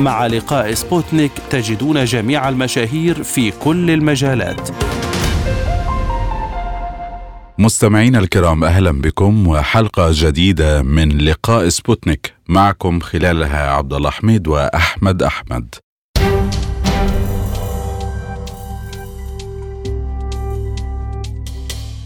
مع لقاء سبوتنيك تجدون جميع المشاهير في كل المجالات. مستمعينا الكرام أهلا بكم وحلقة جديدة من لقاء سبوتنيك. معكم خلالها عبد الله حميد وأحمد أحمد.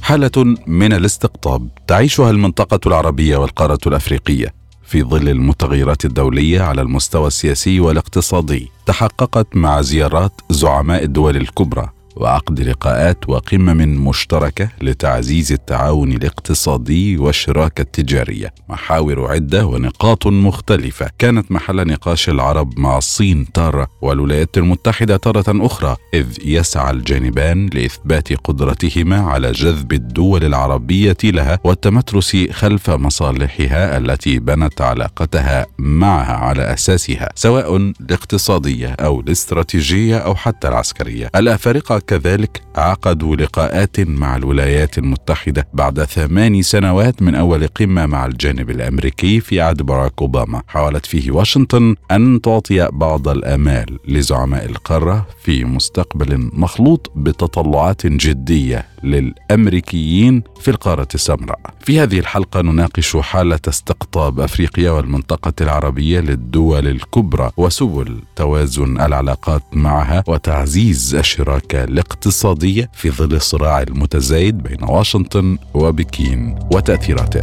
حالة من الاستقطاب تعيشها المنطقة العربية والقارة الأفريقية. في ظل المتغيرات الدولية على المستوى السياسي والاقتصادي تحققت مع زيارات زعماء الدول الكبرى وعقد لقاءات وقمم مشتركة لتعزيز التعاون الاقتصادي والشراكة التجارية. محاور عدة ونقاط مختلفة. كانت محل نقاش العرب مع الصين تارة والولايات المتحدة تارة أخرى إذ يسعى الجانبان لإثبات قدرتهما على جذب الدول العربية لها والتمترس خلف مصالحها التي بنت علاقتها معها على أساسها سواء الاقتصادية أو الاستراتيجية أو حتى العسكرية. الأفارقة كذلك عقدوا لقاءات مع الولايات المتحدة بعد ثمان سنوات من أول قمة مع الجانب الأمريكي في عهد باراك أوباما. حاولت فيه واشنطن أن تعطي بعض الآمال لزعماء القارة في مستقبل مخلوط بتطلعات جدية للأمريكيين في القارة السمراء. في هذه الحلقة نناقش حالة استقطاب أفريقيا والمنطقة العربية للدول الكبرى وسبل توازن العلاقات معها وتعزيز الشراكة الاقتصادية في ظل الصراع المتزايد بين واشنطن وبكين وتأثيراته.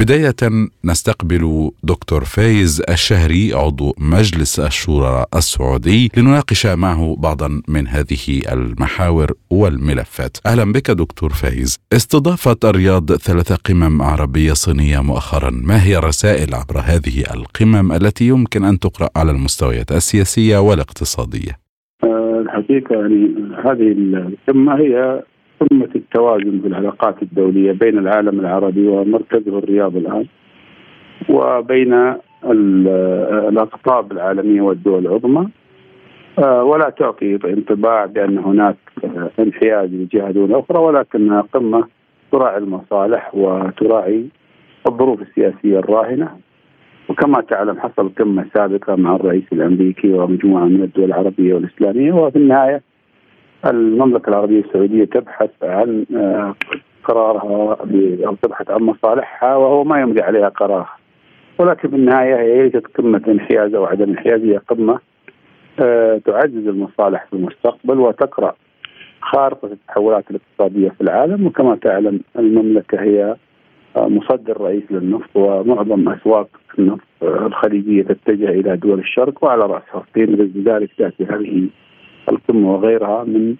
بداية نستقبل دكتور فايز الشهري عضو مجلس الشورى السعودي لنناقش معه بعضا من هذه المحاور والملفات. أهلا بك دكتور فايز. استضافت الرياض ثلاث قمم عربية صينية مؤخرا، ما هي الرسائل عبر هذه القمم التي يمكن أن تقرأ على المستويات السياسية والاقتصادية؟ آه، الحقيقة يعني هذه القمة هي قمة التوازن في العلاقات الدولية بين العالم العربي ومركزه الرياض الآن وبين الأقطاب العالمية والدول العظمى. آه، ولا تعطي انطباع بأن هناك انحياز لجهة دون أخرى ولكنها قمة تراعي المصالح وتراعي الظروف السياسية الراهنة. وكما تعلم حصل قمة سابقة مع الرئيس الأمريكي ومجموعة من الدول العربية والإسلامية وفي النهاية المملكة العربية السعودية تبحث عن آه، قرارها أو تبحث عن مصالحها وهو ما يمضي عليها قرارها ولكن في النهاية هي ليست قمة انحياز أو عدم انحياز هي قمة آه، تعزز المصالح في المستقبل وتقرأ خارطة التحولات الاقتصادية في العالم. وكما تعلم المملكة هي آه، مصدر رئيس للنفط ومعظم أسواق النفط الخليجية تتجه إلى دول الشرق وعلى رأسها الصين. لذلك تأتي هذه القمة وغيرها من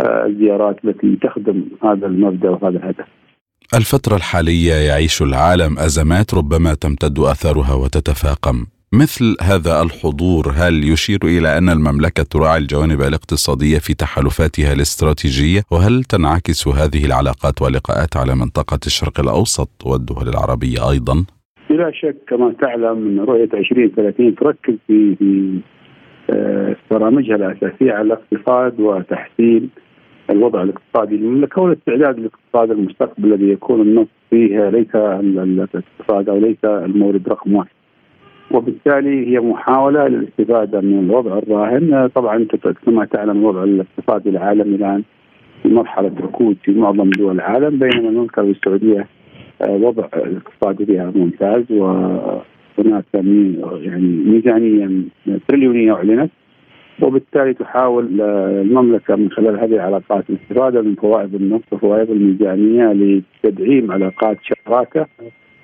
آه، الزيارات التي تخدم هذا المبدأ وهذا الهدف. الفترة الحالية يعيش العالم أزمات ربما تمتد أثرها وتتفاقم مثل هذا الحضور هل يشير إلى أن المملكة تراعي الجوانب الاقتصادية في تحالفاتها الاستراتيجية وهل تنعكس هذه العلاقات واللقاءات على منطقة الشرق الأوسط والدول العربية أيضا؟ بلا شك كما تعلم أن رؤية 2030 تركز في برامجها الأساسية على الاقتصاد وتحسين الوضع الاقتصادي للمملكة والاستعداد لاقتصاد المستقبل الذي يكون النفط فيه ليس الاقتصاد أو ليس المورد رقم واحد. وبالتالي هي محاولة للاستفادة من الوضع الراهن، طبعا كما تعلم الوضع الاقتصادي العالمي الآن في مرحلة ركود في معظم دول العالم بينما المملكه السعودية آه، وضع الاقتصادي فيها ممتاز و هناك يعني ميزانية تريليونية أعلنت وبالتالي تحاول المملكة من خلال هذه العلاقات الاستفادة من فوائد النفط وفوائد الميزانية لتدعيم علاقات شراكة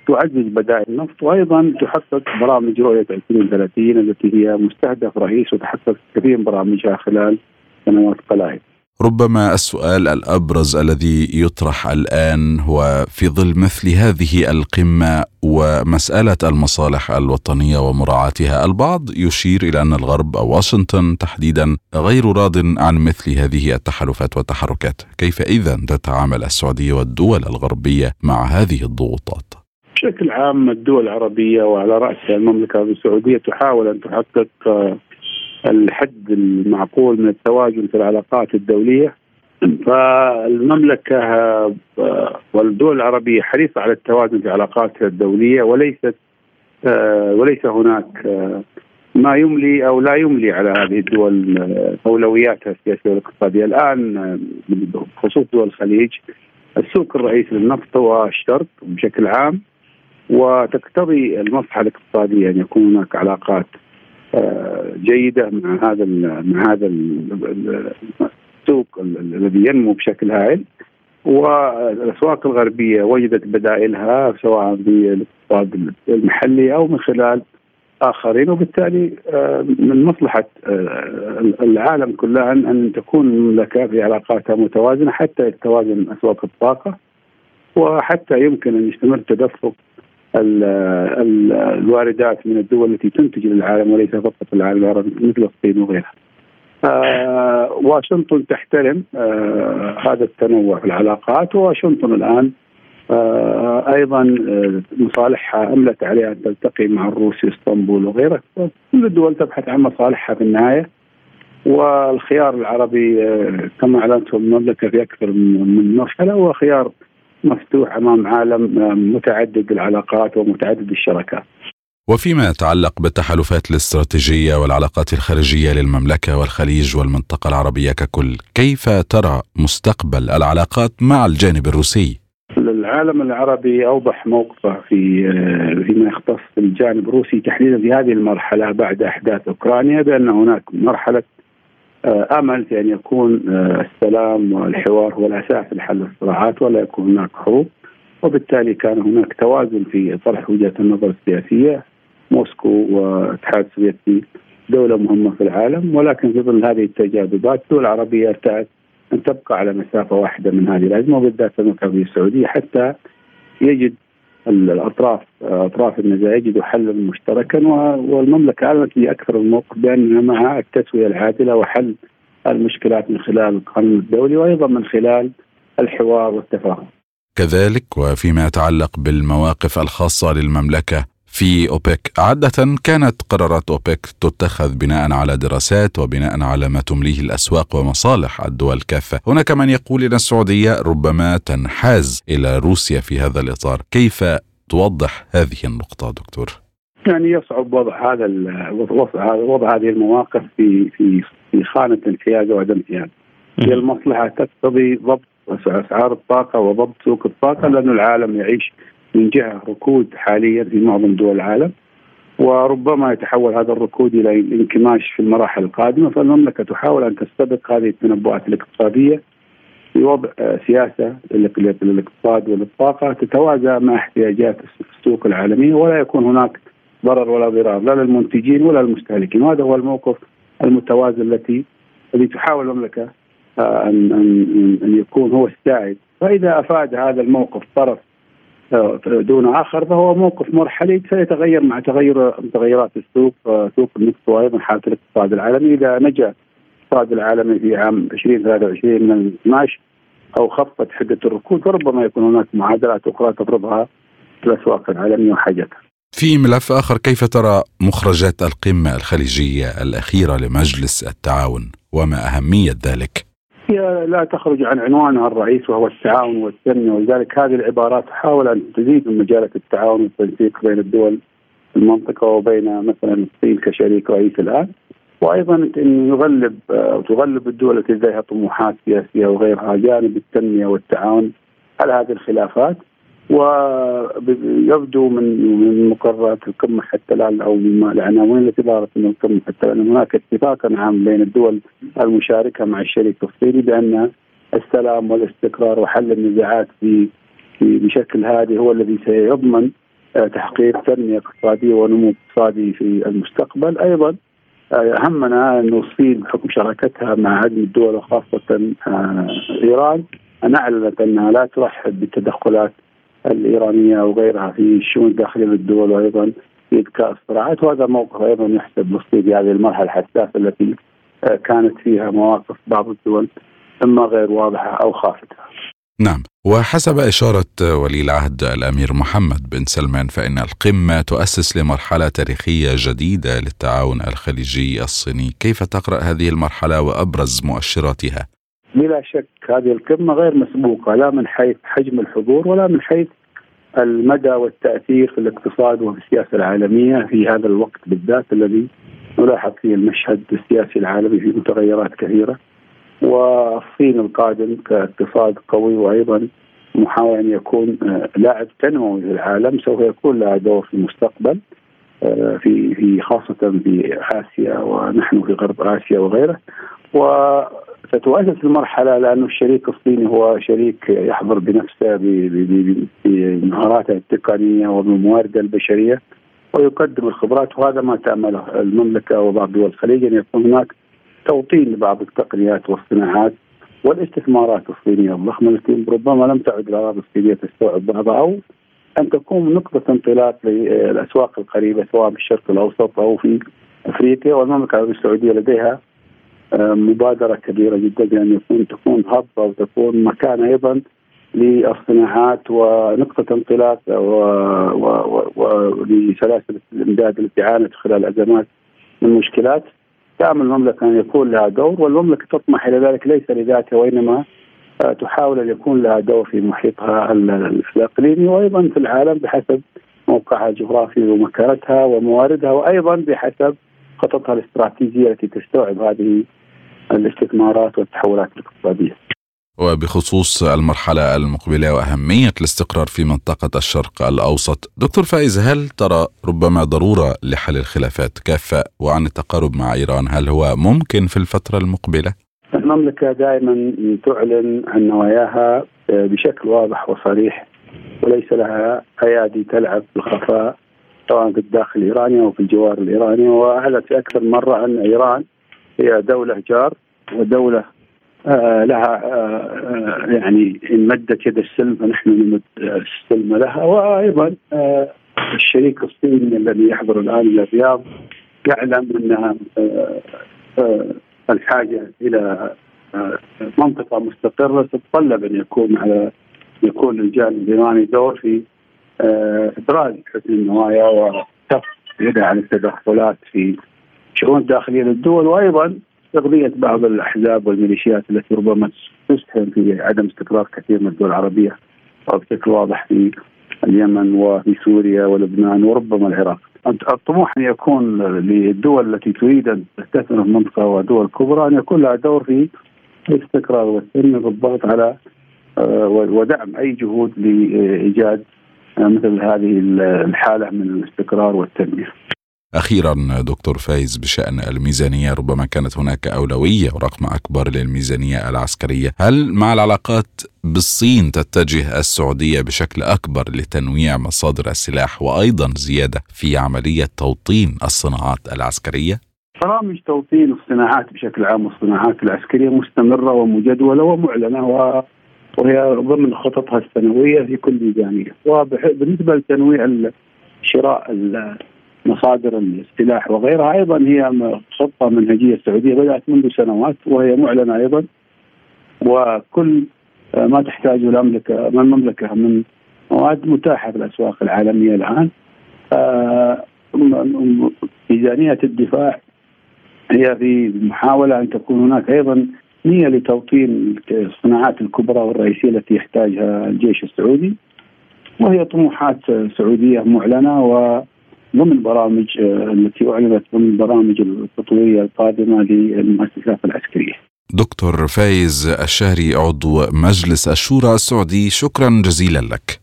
تعزز بدائل النفط وأيضا تحقق برامج رؤية 2030 التي هي مستهدف رئيس وتحقق كثير من برامجها خلال سنوات قلائل. ربما السؤال الأبرز الذي يطرح الآن هو في ظل مثل هذه القمة ومسألة المصالح الوطنية ومراعاتها، البعض يشير إلى أن الغرب أو واشنطن تحديدا غير راض عن مثل هذه التحالفات والتحركات، كيف اذا تتعامل السعودية والدول الغربية مع هذه الضغوطات؟ بشكل عام الدول العربية وعلى رأسها المملكة العربيه السعودية تحاول أن تحقق الحد المعقول من التوازن في العلاقات الدولية. فالمملكة والدول العربية حريصة على التوازن في علاقاتها الدولية وليست وليس هناك ما يملي أو لا يملي على هذه الدول أولوياتها السياسية والاقتصادية. الآن بخصوص دول الخليج السوق الرئيسي للنفط هو الشرق بشكل عام وتقتضي المصلحة الاقتصادية أن يكون هناك علاقات جيدة مع هذا مع هذا السوق الذي ينمو بشكل هائل. والأسواق الغربية وجدت بدائلها سواء بالاقتصاد المحلي أو من خلال آخرين وبالتالي آه، من مصلحة آه، العالم كله أن تكون المملكة في علاقاتها متوازنة حتى يتوازن أسواق الطاقة وحتى يمكن أن يستمر تدفق الواردات من الدول التي تنتج للعالم وليس فقط العالم العربي مثل الصين وغيرها. آه واشنطن تحترم آه هذا التنوع في العلاقات وواشنطن الآن آه أيضا آه مصالحها أملت عليها أن تلتقي مع الروس في إسطنبول وغيرها كل الدول تبحث عن مصالحها في النهاية والخيار العربي آه كما اعلنته المملكة في أكثر من مرحله هو خيار مفتوح أمام عالم متعدد العلاقات ومتعدد الشركات. وفيما يتعلق بالتحالفات الاستراتيجية والعلاقات الخارجية للمملكة والخليج والمنطقة العربية ككل، كيف ترى مستقبل العلاقات مع الجانب الروسي؟ العالم العربي أوضح موقفه في فيما يختص بالجانب الروسي تحديدا في هذه المرحلة بعد أحداث أوكرانيا بأن هناك مرحلة آه، امل في أن يكون آه، السلام والحوار هو الأساس لحل الصراعات ولا يكون هناك حروب. وبالتالي كان هناك توازن في طرح وجهة النظر السياسية. موسكو والاتحاد السوفيتي دولة مهمة في العالم ولكن في ظل هذه التجاذبات الدول العربيه ارتأت أن تبقى على مسافة واحدة من هذه الأزمة وبالذات المملكة السعودية حتى يجد الأطراف أطراف النزاع يجدوا حلا مشتركا والمملكة أعلنت في أكثر الموقف بانها مع التسوية العادلة وحل المشكلات من خلال القانون الدولي وأيضا من خلال الحوار والتفاهم. كذلك وفيما يتعلق بالمواقف الخاصة للمملكة في أوبك عادة كانت قرارات أوبك تتخذ بناء على دراسات وبناء على ما تمليه الأسواق ومصالح الدول كافه، هناك من يقول إن السعودية ربما تنحاز إلى روسيا في هذا الإطار، كيف توضح هذه النقطة دكتور؟ يعني يصعب وضع هذا وضع هذه المواقف في في في خانة انحياز وعدم انحياز. هي المصلحة تقتضي ضبط أسعار الطاقة وضبط سوق الطاقة لأن العالم يعيش من جهة ركود حاليا في معظم دول العالم وربما يتحول هذا الركود إلى انكماش في المراحل القادمة فالمملكة تحاول أن تستبق هذه التنبؤات الاقتصادية بوضع سياسة للاقتصاد وللطاقة تتوازى مع احتياجات السوق العالمية ولا يكون هناك ضرر ولا ضرار لا للمنتجين ولا للمستهلكين. وهذا هو الموقف المتوازن التي الذي تحاول المملكة آه، أن أن أن يكون هو الساعد. فإذا أفاد هذا الموقف طرف دون آخر فهو موقف مرحلي سيتغير مع تغير تغيرات السوق سوق النفط وأيضا حالة الاقتصاد العالمي إذا نجأ الاقتصاد العالمي في عام 2023 من الانكماش أو خفضت حدة الركود فربما يكون هناك معادلات أخرى تفرضها الأسواق العالمية وحاجتها. في ملف آخر كيف ترى مخرجات القمة الخليجية الأخيرة لمجلس التعاون وما أهمية ذلك؟ هي لا تخرج عن عنوانها الرئيس وهو التعاون والتنميه ولذلك هذه العبارات تحاول أن تزيد من مجالات التعاون والتنسيق بين الدول المنطقة وبين مثلا الصين كشريك رئيس الآن. وأيضا إن يغلب وتغلب الدول التي لديها طموحات سياسية وغيرها جانب التنمية والتعاون على هذه الخلافات. ويبدو من من مقررات القمة حتى الآن أو من العناوين التي ظهرت من القمة حتى الآن؟ هناك اتفاقا عام بين الدول المشاركة مع الشريك الصيني بأن السلام والاستقرار وحل النزاعات في بشكل هادي هو الذي سيضمن تحقيق تنمية اقتصادية ونمو اقتصادي في المستقبل. أيضا همنا انه الصين بحكم شراكتها مع عدد الدول وخاصة إيران. أن أعلنت أنها لا ترحب بالتدخلات الإيرانية وغيرها في الشؤون الداخليه للدول وأيضا في اذكاء الصراعات وهذا موقف أيضا يحسب للصين في هذه المرحلة الحساسة التي كانت فيها مواقف بعض الدول إما غير واضحة أو خافتة. نعم وحسب إشارة ولي العهد الأمير محمد بن سلمان فإن القمة تؤسس لمرحلة تاريخية جديدة للتعاون الخليجي الصيني كيف تقرأ هذه المرحلة وأبرز مؤشراتها؟ بلا شك هذه القمة غير مسبوقة لا من حيث حجم الحضور ولا من حيث المدى والتأثير في الاقتصاد وفي السياسة العالمية في هذا الوقت بالذات الذي نلاحظ فيه المشهد السياسي العالمي في متغيرات كثيرة. والصين القادم كاقتصاد قوي وأيضا محاول أن يكون لاعب تنموي في العالم سوف يكون له دور في المستقبل. في في خاصة في آسيا ونحن في غرب آسيا وغيره. وستؤسس المرحلة لأنه الشريك الصيني هو شريك يحضر بنفسه بمهاراته التقنية وبالموارد البشرية ويقدم الخبرات وهذا ما تامله المملكة وبعض دول الخليج ان يكون هناك توطين لبعض التقنيات والصناعات والاستثمارات الصينية الضخمة التي ربما لم تعد الاراضي الصينية تستوعب بعضها أو ان تكون نقطة انطلاق للأسواق القريبة سواء في الشرق الأوسط أو في أفريقيا والمملكه العربيه السعودية لديها آه، مبادرة كبيرة جدا بأن يكون تكون هب أو تكون مكان أيضا للصناعات ونقطة انطلاق ولسلاسل الامداد التي عانت خلال ازمات من مشكلات. تعمل المملكة أن يكون لها دور والمملكة تطمح إلى ذلك ليس لذاتها وإنما تحاول أن يكون لها دور في محيطها الاقليمي وأيضا في العالم بحسب موقعها الجغرافي ومكانتها ومواردها وأيضا بحسب خططها الاستراتيجية التي تستوعب هذه الاستثمارات والتحولات الاقتصادية. وبخصوص المرحلة المقبلة وأهمية الاستقرار في منطقة الشرق الأوسط دكتور فايز هل ترى ربما ضرورة لحل الخلافات كافة وعن التقارب مع إيران هل هو ممكن في الفترة المقبلة؟ المملكة دائما تعلن عن نواياها بشكل واضح وصريح وليس لها أيادي تلعب بالخفاء سواء في الداخل الإيراني أو في الجوار الإيراني. وأعلنت في أكثر مرة أن إيران هي دولة جار ودولة آه، لها آه، آه، يعني إن مدت يد السلم فنحن نمد السلم لها. وأيضا الشريك الصيني الذي يحضر الآن إلى الرياض يعلم ان الحاجة إلى منطقة مستقرة تتطلب أن يكون على يكون الجانب الإيراني دور في ابراز حسن النوايا وكف يدها عن التدخلات في شؤون داخلية للدول وأيضا تغذية بعض الأحزاب والميليشيات التي ربما تسهم في عدم استقرار كثير من الدول العربية وبشكل واضح في اليمن وفي سوريا ولبنان وربما العراق. الطموح أن يكون للدول التي تريد أن تستثمر في المنطقة ودول كبرى أن يكون لها دور في الاستقرار والتنمية بالضغط على آه، ودعم أي جهود لإيجاد آه، مثل هذه الحالة من الاستقرار والتنمية. أخيرا دكتور فايز بشأن الميزانية ربما كانت هناك أولوية ورقم أكبر للميزانية العسكرية هل مع العلاقات بالصين تتجه السعودية بشكل أكبر لتنويع مصادر السلاح وأيضا زيادة في عملية توطين الصناعات العسكرية؟ برامج توطين الصناعات بشكل عام والصناعات العسكرية مستمرة ومجدولة ومعلنة و... وهي ضمن خططها السنوية في كل ميزانية وبالنسبة لتنويع شراء مصادر السلاح وغيرها أيضا هي خطه منهجيه سعوديه بدأت منذ سنوات وهي معلنة أيضا. وكل ما تحتاجه المملكه المملكة من مواد متاحة في الأسواق العالمية الآن. ميزانية الدفاع هي في محاولة أن تكون هناك أيضا نية لتوطين الصناعات الكبرى والرئيسية التي يحتاجها الجيش السعودي. وهي طموحات سعودية معلنة و ضمن برامج آه، التي أعلنت ضمن البرامج التطويريه القادمة للمؤسسات العسكرية. دكتور فايز الشهري عضو مجلس الشورى السعودي شكرا جزيلا لك.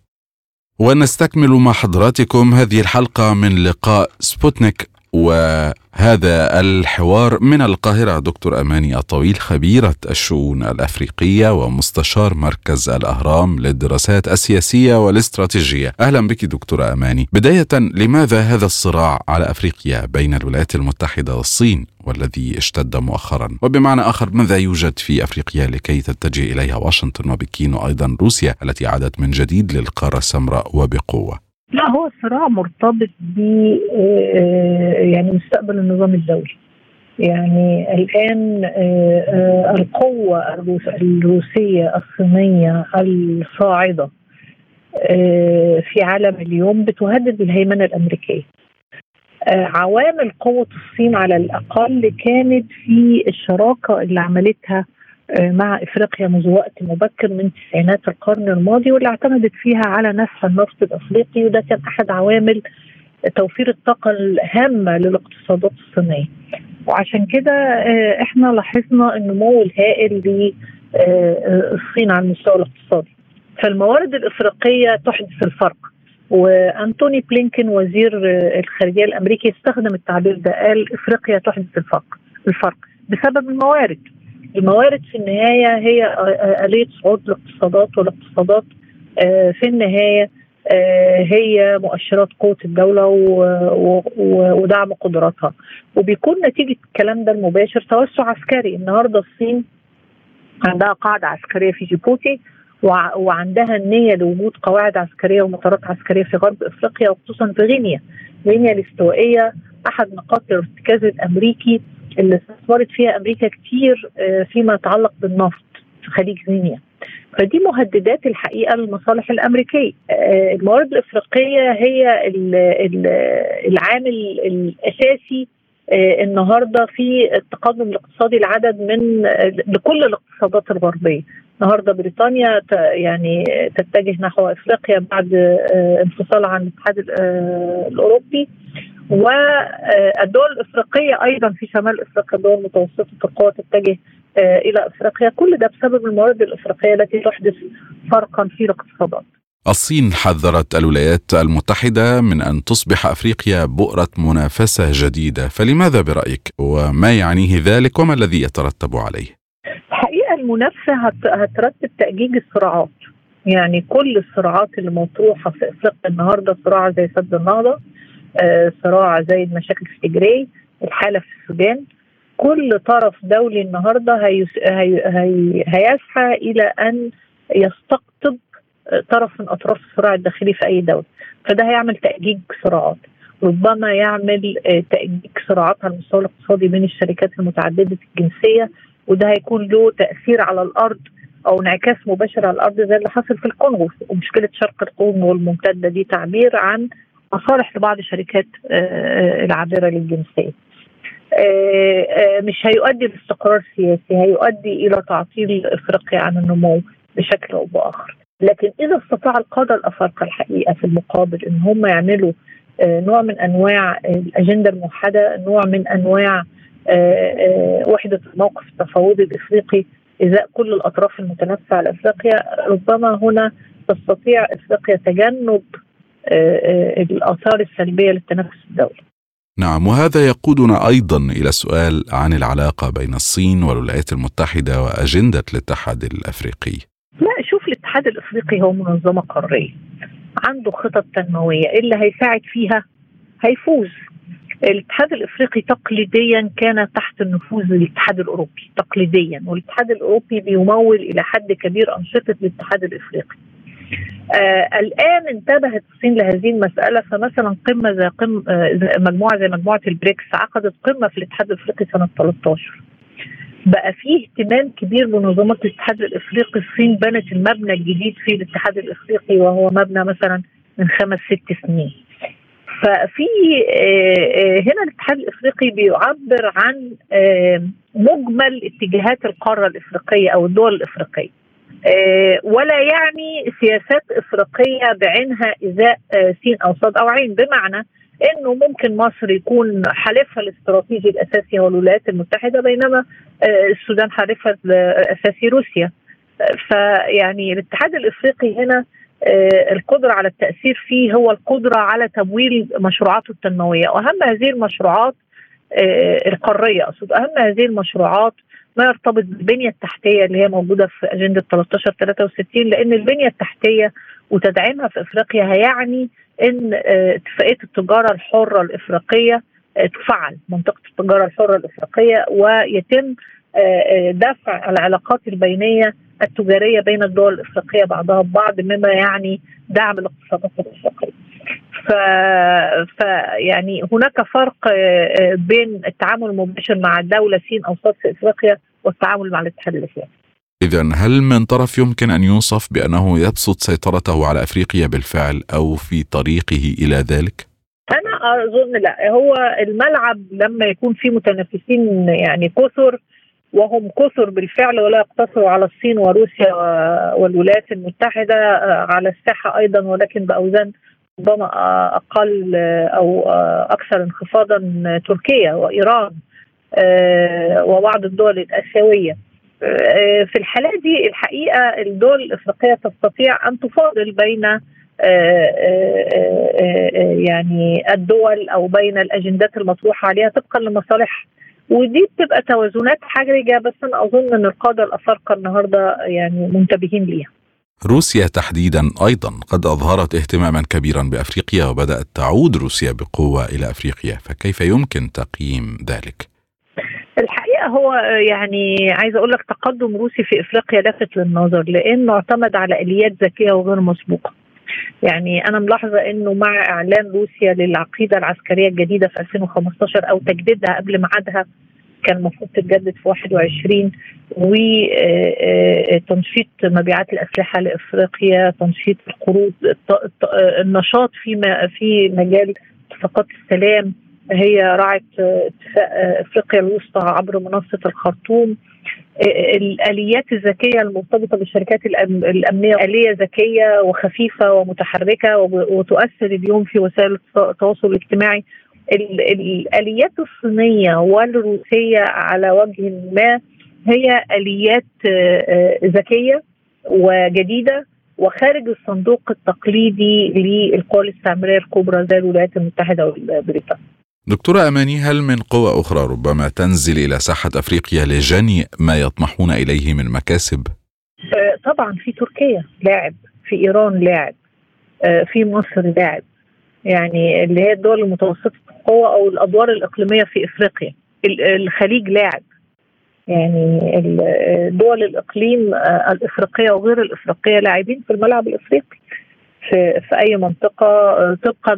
ونستكمل مع حضراتكم هذه الحلقة من لقاء سبوتنيك وهذا الحوار من القاهرة. دكتور أماني الطويل خبيرة الشؤون الأفريقية ومستشار مركز الأهرام للدراسات السياسية والاستراتيجية. أهلا بك دكتورة أماني. بداية لماذا هذا الصراع على أفريقيا بين الولايات المتحدة والصين والذي اشتد مؤخرا؟ وبمعنى آخر ماذا يوجد في أفريقيا لكي تتجه إليها؟ واشنطن وبكين وأيضا روسيا التي عادت من جديد للقارة السمراء وبقوة. لا هو الصراع مرتبط ب آه، يعني مستقبل النظام الدولي. يعني الآن آه، آه، القوة الروسية الصينية الصاعدة في عالم اليوم بتهدد الهيمنة الأمريكية. عوامل قوة الصين على الأقل كانت في الشراكة اللي عملتها مع إفريقيا منذ وقت مبكر من تسعينات القرن الماضي واللي اعتمدت فيها على نفس النفط الأفريقي وده كان أحد عوامل توفير الطاقة الهامة للاقتصادات الصينية. وعشان كده آه، إحنا لاحظنا النمو الهائل للصين على المستوى الاقتصادي. فالموارد الإفريقية تحدث الفرق. وأنتوني بلينكن وزير الخارجية الأمريكي استخدم التعبير ده قال إفريقيا تحدث الفرق الفرق بسبب الموارد الموارد في النهاية هي آلية صعود الاقتصادات والاقتصادات في النهاية هي مؤشرات قوة الدولة ودعم قدراتها. وبيكون نتيجة الكلام ده المباشر. توسع عسكري. النهارده الصين عندها قاعدة عسكرية في جيبوتي وعندها النية لوجود قواعد عسكرية ومطارات عسكرية في غرب إفريقيا وخصوصا في غينيا. غينيا الاستوائية أحد نقاط الارتكاز الأمريكي اللي استثمرت فيها أمريكا كتير آه، فيما يتعلق بالنفط في خليج غينيا فدي مهددات الحقيقة للمصالح الأمريكية. آه، الموارد الإفريقية هي العامل الأساسي آه، النهارده في التقدم الاقتصادي لعدد من لكل الاقتصادات الغربية. النهارده بريطانيا يعني تتجه نحو إفريقيا بعد انفصالها عن الاتحاد الأوروبي. والدول الإفريقية أيضا في شمال إفريقيا الدول متوسطة القوى تتجه آه، إلى إفريقيا. كل ده بسبب الموارد الإفريقية التي تحدث فرقا في الاقتصادات. الصين حذرت الولايات المتحدة من أن تصبح أفريقيا بؤرة منافسة جديدة. فلماذا برأيك؟ وما يعنيه ذلك؟ وما الذي يترتب عليه؟ الحقيقة المنافسة هترتب تأجيج الصراعات. يعني كل الصراعات اللي مطروحة في أفريقيا النهاردة صراع زي سد النهضة آه، صراع زي المشاكل في تجري الحالة في السودان. كل طرف دولي النهارده هي هي هيسعى إلى أن يستقطب طرف من أطراف الصراع الداخلي في أي دولة. فده هيعمل تأجيج صراعات. ربما يعمل آه، تأجيج صراعات على المستوى الاقتصادي بين الشركات المتعددة الجنسية وده هيكون له تأثير على الأرض أو انعكاس مباشر على الأرض زي اللي حصل في الكونغو. ومشكلة شرق الكونغو الممتده دي تعبير عن مصالح لبعض الشركات آه، آه، العابرة للجنسية. آه، مش هيؤدي لاستقرار سياسي هيؤدي إلى تعطيل إفريقيا عن النمو بشكل أو بآخر. لكن إذا استطاع القادة الأفارقة الحقيقة في المقابل إن هم يعملوا نوع من أنواع الأجندة الموحدة، نوع من أنواع وحدة الموقف التفاوضي الإفريقي إزاء كل الأطراف المتنافسة على إفريقيا، ربما هنا تستطيع إفريقيا تجنب الآثار السلبية للتنافس الدولي. نعم وهذا يقودنا أيضا إلى سؤال عن العلاقة بين الصين والولايات المتحدة وأجندة الاتحاد الأفريقي. لا شوف الاتحاد الأفريقي هو منظمة قارية عنده خطط تنموية اللي هيساعد فيها هيفوز. الاتحاد الأفريقي تقليديا كان تحت النفوذ الاتحاد الأوروبي تقليديا والاتحاد الأوروبي بيمول إلى حد كبير أنشطة الاتحاد الأفريقي. آه الآن انتبهت الصين لهذه المسألة فمثلا قمة زي قمه آه مجموعة زي مجموعة البريكس عقدت قمة في الاتحاد الإفريقي سنة 13 بقى فيه اهتمام كبير بمنظمه الاتحاد الإفريقي. الصين بنت المبنى الجديد في الاتحاد الإفريقي وهو مبنى مثلا من خمس ست سنين. ففي آه، هنا الاتحاد الإفريقي بيعبر عن مجمل اتجاهات القارة الإفريقية أو الدول الإفريقية. ولا يعني سياسات إفريقية بعينها ازاء آه، سين أو صاد أو عين. بمعنى إنه ممكن مصر يكون حليفها الاستراتيجي الأساسي هو الولايات المتحدة بينما آه، السودان حليفها الأساسي روسيا. فيعني الاتحاد الإفريقي هنا القدرة على التأثير فيه هو القدرة على تمويل مشروعاته التنموية. وأهم هذه المشروعات القارية أقصد. أهم هذه المشروعات ما يرتبط بالبنية التحتية اللي هي موجودة في أجندة 13 63 لأن البنية التحتية وتدعيمها في أفريقيا هيعني أن اتفاقية التجارة الحرة الإفريقية تفعل منطقة التجارة الحرة الإفريقية ويتم دفع العلاقات البينية التجارية بين الدول الإفريقية بعضها ببعض مما يعني دعم الاقتصادات الإفريقية. ف... ف يعني هناك فرق بين التعامل المباشر مع الدولة سين أو صاد في إفريقيا والتعامل مع الاتحاد الإفريقي إذا هل من طرف يمكن أن يوصف بأنه يبسط سيطرته على أفريقيا بالفعل أو في طريقه إلى ذلك؟ أنا أظن لا هو الملعب لما يكون في متنافسين يعني كثر وهم كثر بالفعل ولا يقتصروا على الصين وروسيا والولايات المتحدة على الساحة أيضا ولكن بأوزان ربما أقل أو أكثر انخفاضا تركيا وإيران وبعض الدول الآسيوية في الحالة دي الحقيقة الدول الإفريقية تستطيع أن تفاضل بين يعني الدول أو بين الأجندات المطروحة عليها طبقا لمصالح ودي بتبقى توازنات حرجه بس أنا أظن إن القادة الأفارقة النهارده يعني منتبهين ليها. روسيا تحديدا أيضا قد أظهرت اهتماما كبيرا بأفريقيا وبدأت تعود روسيا بقوة إلى أفريقيا فكيف يمكن تقييم ذلك؟ الحقيقة هو يعني عايزه أقول لك تقدم روسي في إفريقيا لافت للنظر لأنه اعتمد على اليات ذكية وغير مسبوقه. يعني أنا ملاحظة إنه مع إعلان روسيا للعقيدة العسكرية الجديدة في 2015 أو تجديدها قبل ميعادها كان المفروض تتجدد في 21 وتنشيط مبيعات الأسلحة لإفريقيا تنشيط القروض النشاط في في مجال اتفاقات السلام. هي راعت اتفاق إفريقيا الوسطى عبر منصة الخرطوم. الاليات الذكية المرتبطة بالشركات الأمنية آلية ذكية وخفيفة ومتحركة وتؤثر اليوم في وسائل التواصل الاجتماعي. الآليات الصينية والروسية على وجه ما هي آليات ذكية وجديدة وخارج الصندوق التقليدي للقوى الاستعمارية الكبرى زي الولايات المتحدة وبريطانيا. دكتورة أماني هل من قوى أخرى ربما تنزل إلى ساحة أفريقيا لجني ما يطمحون إليه من مكاسب؟ طبعا في تركيا لاعب في إيران لاعب في مصر لاعب يعني اللي هي الدول المتوسطة القوة أو الأدوار الإقليمية في إفريقيا. الخليج لاعب. يعني دول الإقليم الإفريقية وغير الإفريقية لاعبين في الملعب الإفريقي. في في أي منطقة طبقا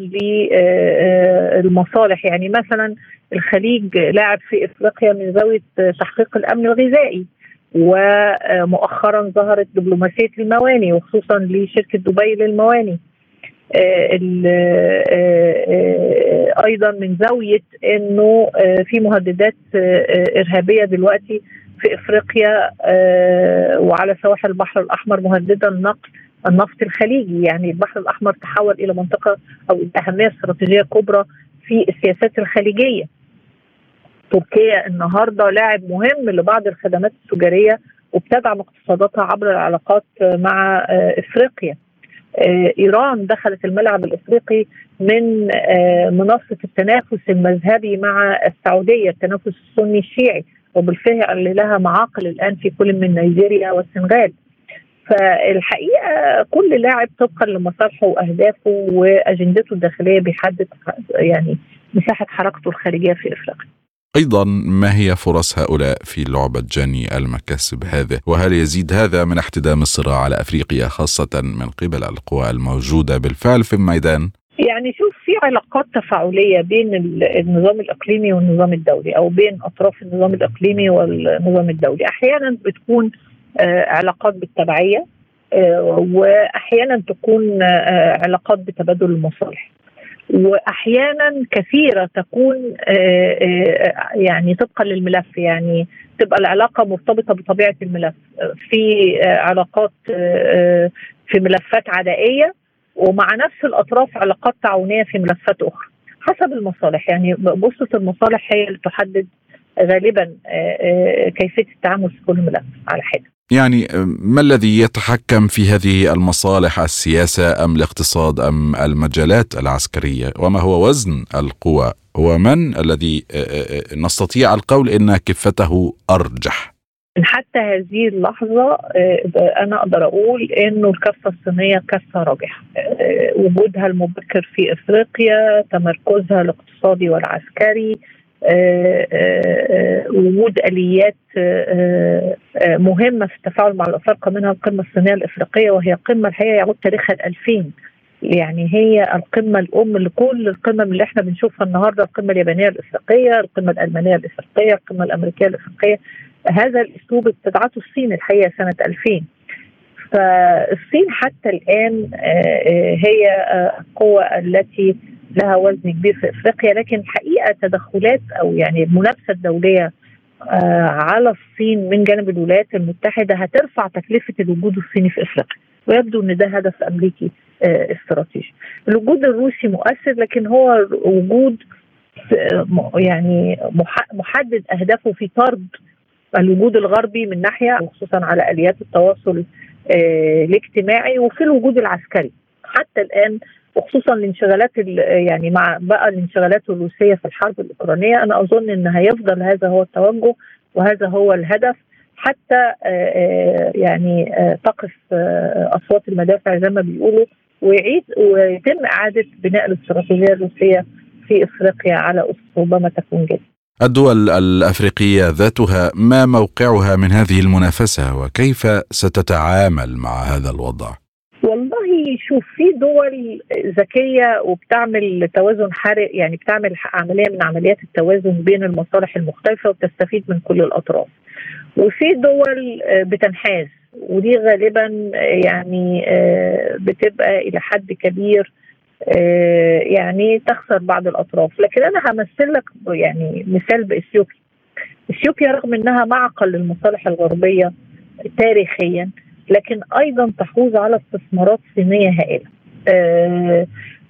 للمصالح يعني مثلا الخليج لاعب في إفريقيا من زاوية تحقيق الأمن الغذائي ومؤخرا ظهرت دبلوماسية المواني وخصوصا لشركة دبي للمواني. أيضا من زاوية إنه في مهددات إرهابية دلوقتي في إفريقيا وعلى سواحل البحر الأحمر مهددة النقل النفط الخليجي يعني البحر الأحمر تحول إلى منطقة أو أهمية استراتيجية كبرى في السياسات الخليجية. تركيا النهارده لاعب مهم لبعض الخدمات التجارية وبتدعم اقتصاداتها عبر العلاقات مع إفريقيا. إيران دخلت الملعب الإفريقي من منصة التنافس المذهبي مع السعودية، التنافس السني الشيعي وبالفعل لها معاقل الآن في كل من نيجيريا والسنغال. فالحقيقة كل لاعب طبقا لمصالحه وأهدافه وأجندته الداخلية بيحدد يعني مساحة حركته الخارجية في إفريقيا. أيضا ما هي فرص هؤلاء في لعبة جني المكاسب هذه؟ وهل يزيد هذا من احتدام الصراع على أفريقيا خاصة من قبل القوى الموجودة بالفعل في الميدان؟ يعني شوف في علاقات تفاعلية بين النظام الإقليمي والنظام الدولي أو بين أطراف النظام الإقليمي والنظام الدولي، أحيانا بتكون علاقات بالتبعية واحيانا تكون علاقات بتبادل المصالح وأحيانا كثيرة تكون يعني طبقا للملف يعني تبقى العلاقة مرتبطة بطبيعة الملف. في علاقات في ملفات عدائية ومع نفس الأطراف علاقات تعاونية في ملفات أخرى حسب المصالح. يعني بوصله المصالح هي اللي تحدد غالبا كيفية التعامل في كل ملف على حدة. يعني ما الذي يتحكم في هذه المصالح السياسة أم الاقتصاد أم المجالات العسكرية؟ وما هو وزن القوى؟ ومن الذي نستطيع القول إن كفته أرجح. حتى هذه اللحظة أنا أقدر أقول إنه الكفة الصينية كفة راجحة وجودها المبكر في إفريقيا تمركزها الاقتصادي والعسكري وجود آليات مهمة في التفاعل مع الافارقه منها القمة الصينيه الإفريقية وهي قمة الحقيقة يعود تاريخها ال 2000 يعني هي القمة الأم لكل القمم اللي إحنا بنشوفها النهارده القمة اليابانية الإفريقية، القمة الألمانية الإفريقية، القمة الأمريكية الإفريقية، هذا الأسلوب ابتدعته الصين الحقيقة سنة 2000 فالصين حتى الآن هي القوة التي لها وزن كبير في إفريقيا لكن الحقيقة تدخلات أو يعني المنافسة الدولية على الصين من جانب الولايات المتحدة هترفع تكلفة الوجود الصيني في إفريقيا ويبدو إن ده هدف أمريكي استراتيجي. الوجود الروسي مؤثر لكن هو وجود يعني محدد أهدافه في طرد الوجود الغربي من ناحية وخصوصا على آليات التواصل الاجتماعي وفي الوجود العسكري حتى الآن وخصوصا الانشغالات يعني مع بقى الانشغالات الروسية في الحرب الأوكرانية أنا أظن إن هيفضل هذا هو التوجه وهذا هو الهدف حتى يعني تقف أصوات المدافع زي ما بيقولوا ويعيد ويتم إعادة بناء الاستراتيجية الروسية في إفريقيا على أسس ربما تكون جديدة. الدول الأفريقية ذاتها ما موقعها من هذه المنافسة وكيف ستتعامل مع هذا الوضع؟ والله شوف في دول ذكية وبتعمل توازن حرق يعني بتعمل عملية من عمليات التوازن بين المصالح المختلفة وبتستفيد من كل الأطراف. وفي دول بتنحاز ودي غالبا يعني بتبقى إلى حد كبير يعني تخسر بعض الأطراف لكن أنا همثل لك يعني مثال بإثيوبيا إثيوبيا رغم إنها معقل للمصالح الغربية تاريخيا لكن أيضا تحوز على استثمارات صينية هائلة.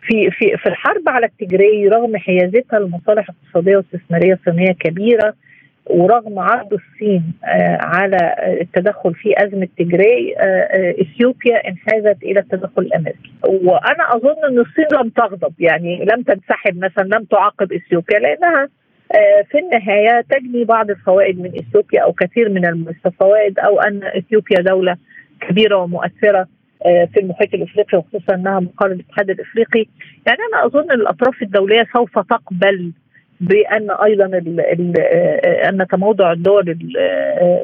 في في في الحرب على التجري رغم حيازتها لمصالح اقتصادية واستثمارية صينية كبيرة ورغم عرض الصين على التدخل في أزمة تجري إثيوبيا انحازت إلى التدخل الأمريكي. وأنا أظن إن الصين لم تغضب يعني لم تنسحب مثلا لم تعاقب إثيوبيا لأنها في النهاية تجني بعض الفوائد من إثيوبيا أو كثير من الفوائد أو أن إثيوبيا دولة كبيرة ومؤثرة في المحيط الإفريقي وخصوصا إنها مقر الاتحاد الإفريقي يعني أنا أظن الأطراف الدولية سوف تقبل بأن أيضا ال ال أن تموضع الدول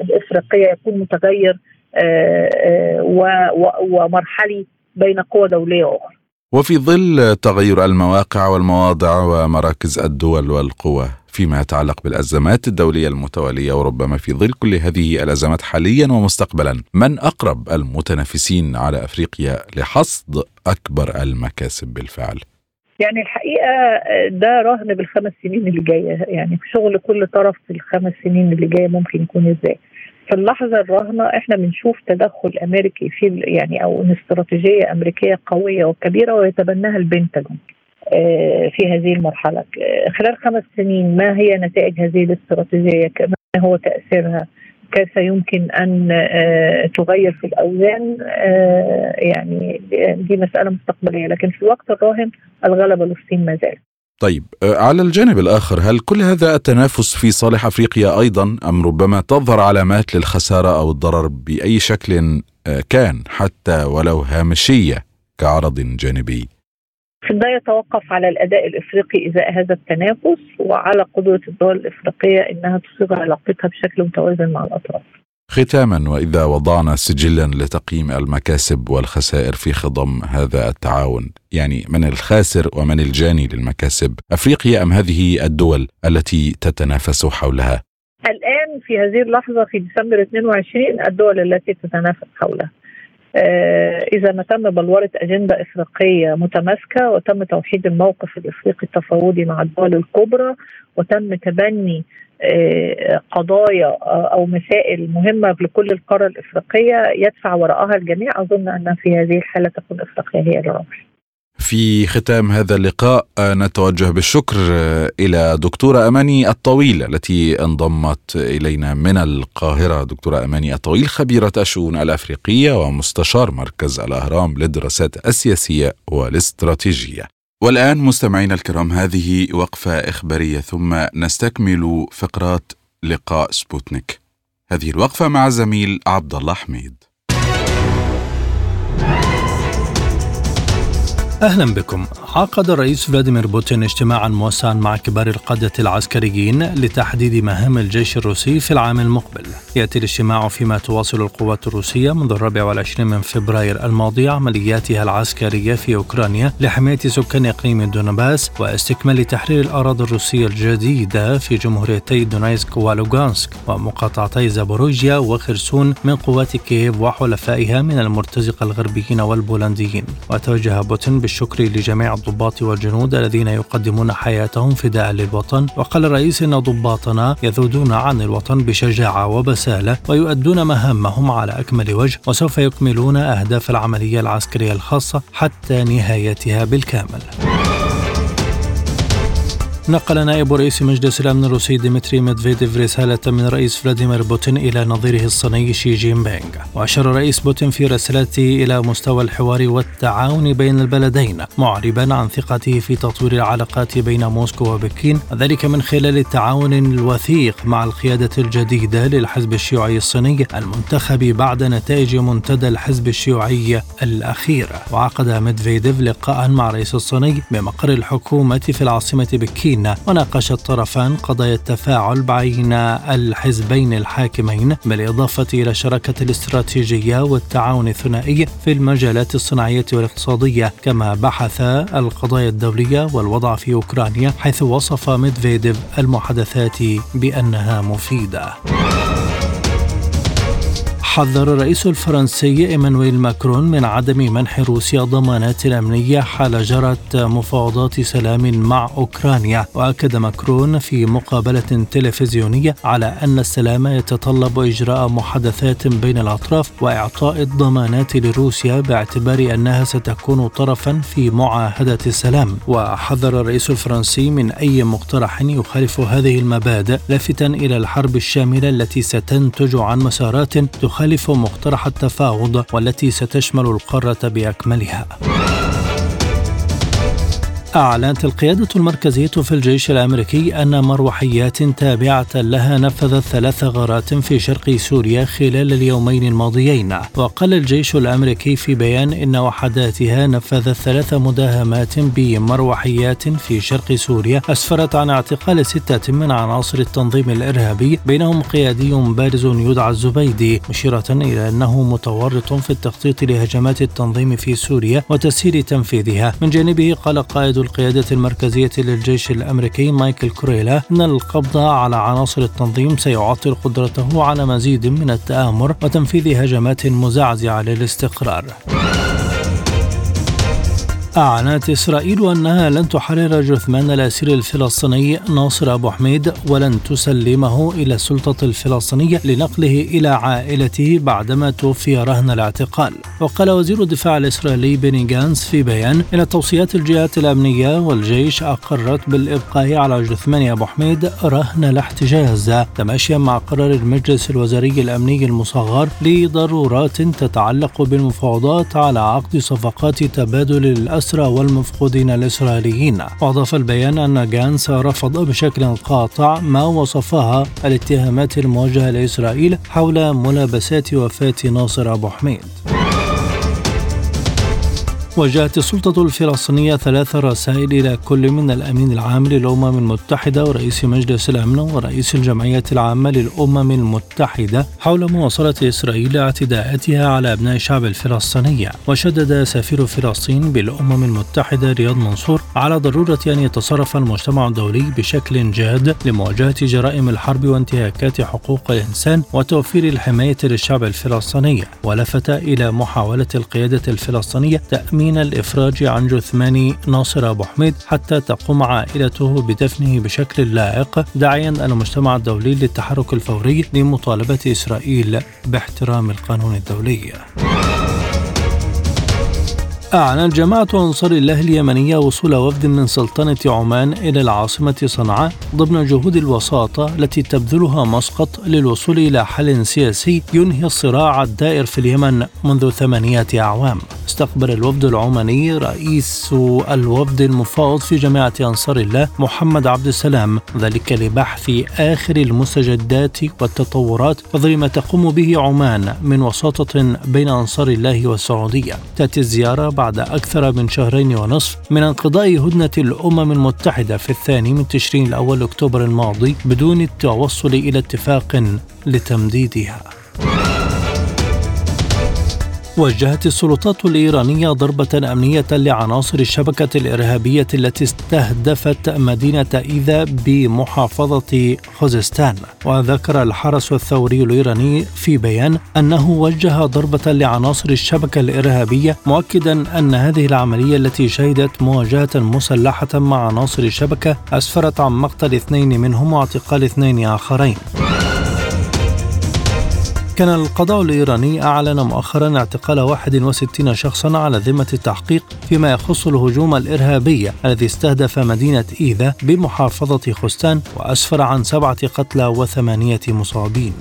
الإفريقية يكون متغير ومرحلي بين قوى دولية أخرى. وفي ظل تغير المواقع والمواضع ومراكز الدول والقوى فيما يتعلق بالأزمات الدولية المتوالية وربما في ظل كل هذه الأزمات حاليا ومستقبلا، من أقرب المتنافسين على أفريقيا لحصد أكبر المكاسب بالفعل؟ يعني الحقيقة ده رهن بالخمس سنين اللي جاية يعني شغل كل طرف في الخمس سنين اللي جاية ممكن يكون إزاي في اللحظة الراهنه إحنا بنشوف تدخل أمريكي في يعني أو استراتيجية أمريكية قوية وكبيرة ويتبناها البنتاجون في هذه المرحلة. خلال خمس سنين ما هي نتائج هذه الاستراتيجية؟ ما هو تأثيرها؟ كيف يمكن أن تغير في الأوزان؟ يعني دي مسألة مستقبلية لكن في الوقت الراهن الغلبه للصين ما زال. طيب على الجانب الآخر هل كل هذا التنافس في صالح أفريقيا أيضا أم ربما تظهر علامات للخسارة أو الضرر بأي شكل كان حتى ولو هامشية كعرض جانبي؟ ده يتوقف على الأداء الإفريقي إزاء هذا التنافس وعلى قدرة الدول الإفريقية إنها تصيغ علاقتها بشكل متوازن مع الأطراف. ختاما وإذا وضعنا سجلا لتقييم المكاسب والخسائر في خضم هذا التعاون، يعني من الخاسر ومن الجاني للمكاسب، أفريقيا أم هذه الدول التي تتنافس حولها؟ الآن في هذه اللحظة في ديسمبر 22 الدول التي تتنافس حولها. إذا ما تم بلورة أجندة إفريقية متماسكة وتم توحيد الموقف الإفريقي التفاوضي مع الدول الكبرى وتم تبني قضايا أو مسائل مهمة لكل القارة الإفريقية يدفع وراءها الجميع. أظن أن في هذه الحالة تكون إفريقيا هي الرابح. في ختام هذا اللقاء نتوجه بالشكر إلى دكتورة أماني الطويل التي انضمت إلينا من القاهرة. دكتورة أماني الطويل خبيرة الشؤون الأفريقية ومستشار مركز الأهرام للدراسات السياسية والاستراتيجية. والآن مستمعينا الكرام هذه وقفة إخبارية ثم نستكمل فقرات لقاء سبوتنيك. هذه الوقفة مع الزميل عبد الله حميد. أهلا بكم. عقد الرئيس فلاديمير بوتين اجتماعا موسعا مع كبار القادة العسكريين لتحديد مهام الجيش الروسي في العام المقبل. يأتي الاجتماع فيما تواصل القوات الروسية منذ الرابع والعشرين من فبراير الماضي عملياتها العسكرية في أوكرانيا لحماية سكان إقليم دونباس واستكمال تحرير الأراضي الروسية الجديدة في جمهوريتي دونيسك ولوغانسك ومقاطعتي زابوروجيا وخرسون من قوات كييف وحلفائها من المرتزقة الغربيين والبولنديين. وتوجه بوتين بالشكر لجميع الضباط والجنود الذين يقدمون حياتهم فداء للوطن وقال الرئيس إن ضباطنا يذودون عن الوطن بشجاعة وبسالة ويؤدون مهامهم على أكمل وجه وسوف يكملون أهداف العملية العسكرية الخاصة حتى نهايتها بالكامل. نقل نائب رئيس مجلس الأمن الروسي ديمتري ميدفيديف رسالة من الرئيس فلاديمير بوتين إلى نظيره الصيني شي جين بينغ وأشار الرئيس بوتين في رسالته إلى مستوى الحوار والتعاون بين البلدين معربا عن ثقته في تطوير العلاقات بين موسكو وبكين ذلك من خلال التعاون الوثيق مع القيادة الجديدة للحزب الشيوعي الصيني المنتخب بعد نتائج منتدى الحزب الشيوعي الأخير. وعقد ميدفيديف لقاء مع الرئيس الصيني بمقر الحكومة في العاصمة بكين. الصين وناقش الطرفان قضايا التفاعل بين الحزبين الحاكمين بالإضافة إلى الشراكة الاستراتيجية والتعاون الثنائي في المجالات الصناعية والاقتصادية. كما بحث القضايا الدولية والوضع في أوكرانيا حيث وصف ميدفيديف المحادثات بأنها مفيدة. حذر الرئيس الفرنسي إيمانويل ماكرون من عدم منح روسيا ضمانات امنيه حال جرت مفاوضات سلام مع أوكرانيا. وأكد ماكرون في مقابلة تلفزيونية على أن السلام يتطلب إجراء محادثات بين الأطراف وإعطاء الضمانات لروسيا باعتبار أنها ستكون طرفا في معاهدة السلام. وحذر الرئيس الفرنسي من أي مقترح يخالف هذه المبادئ لافتا إلى الحرب الشاملة التي ستنتج عن مسارات تخالف تخالف مقترح التفاوض والتي ستشمل القارة بأكملها. أعلنت القيادة المركزية في الجيش الأمريكي أن مروحيات تابعة لها نفذت ثلاث غارات في شرق سوريا خلال اليومين الماضيين. وقال الجيش الأمريكي في بيان إن وحداتها نفذت ثلاث مداهمات بمروحيات في شرق سوريا أسفرت عن اعتقال ستة من عناصر التنظيم الإرهابي بينهم قيادي بارز يدعى الزبيدي مشيرة إلى أنه متورط في التخطيط لهجمات التنظيم في سوريا وتسيير تنفيذها. من جانبه قال قائد القيادة المركزية للجيش الأمريكي مايكل كوريلا أن القبض على عناصر التنظيم سيعطل قدرته على مزيد من التآمر وتنفيذ هجمات مزعزعة للاستقرار. أعلنت إسرائيل أنها لن تحرر جثمان الأسير الفلسطيني ناصر أبو حميد ولن تسلمه إلى السلطة الفلسطينية لنقله إلى عائلته بعدما توفي رهن الاعتقال. وقال وزير الدفاع الإسرائيلي بني جانس في بيان إن توصيات الجهات الأمنية والجيش أقرت بالإبقاء على جثمان أبو حميد رهن الاحتجاز. تماشيا مع قرار المجلس الوزاري الأمني المصغر لضرورات تتعلق بالمفاوضات على عقد صفقات تبادل الأسرى الأسرى والمفقودين الإسرائيليين. وأضاف البيان أن جانس رفض بشكل قاطع ما وصفها الاتهامات الموجهة لإسرائيل حول ملابسات وفاة ناصر أبو حميد. وجهت السلطة الفلسطينية ثلاث رسائل إلى كل من الأمين العام للأمم المتحدة ورئيس مجلس الأمن ورئيس الجمعية العامة للأمم المتحدة حول مواصلة إسرائيل اعتداءاتها على أبناء الشعب الفلسطيني. وشدد سفير فلسطين بالأمم المتحدة رياض منصور على ضرورة أن يتصرف المجتمع الدولي بشكل جاد لمواجهة جرائم الحرب وانتهاكات حقوق الإنسان وتوفير الحماية للشعب الفلسطيني ولفت إلى محاولة القيادة الفلسطينية تأمين من الإفراج عن جثمان ناصر أبو حميد حتى تقوم عائلته بدفنه بشكل لائق داعيا المجتمع الدولي للتحرك الفوري لمطالبة إسرائيل باحترام القانون الدولي. أعلنت جماعة أنصار الله اليمنية وصول وفد من سلطنة عمان إلى العاصمة صنعاء ضمن جهود الوساطة التي تبذلها مسقط للوصول إلى حل سياسي ينهي الصراع الدائر في اليمن منذ ثمانية أعوام. استقبل الوفد العماني رئيس الوفد المفاوض في جماعة أنصار الله محمد عبد السلام ذلك لبحث آخر المستجدات والتطورات وظل ما تقوم به عمان من وساطة بين أنصار الله والسعودية. تأتي الزيارة بعد أكثر من شهرين ونصف من انقضاء هدنة الأمم المتحدة في الثاني من تشرين الأول أكتوبر الماضي بدون التوصل إلى اتفاق لتمديدها. وجهت السلطات الإيرانية ضربة أمنية لعناصر الشبكة الإرهابية التي استهدفت مدينة إيذا بمحافظة خوزستان. وذكر الحرس الثوري الإيراني في بيان أنه وجه ضربة لعناصر الشبكة الإرهابية مؤكدا أن هذه العملية التي شهدت مواجهة مسلحة مع عناصر الشبكة أسفرت عن مقتل اثنين منهم واعتقال اثنين آخرين. كان القضاء الإيراني أعلن مؤخرا اعتقال 61 شخصا على ذمة التحقيق فيما يخص الهجوم الإرهابي الذي استهدف مدينة إيذا بمحافظة خستان وأسفر عن سبعة قتلى وثمانية مصابين.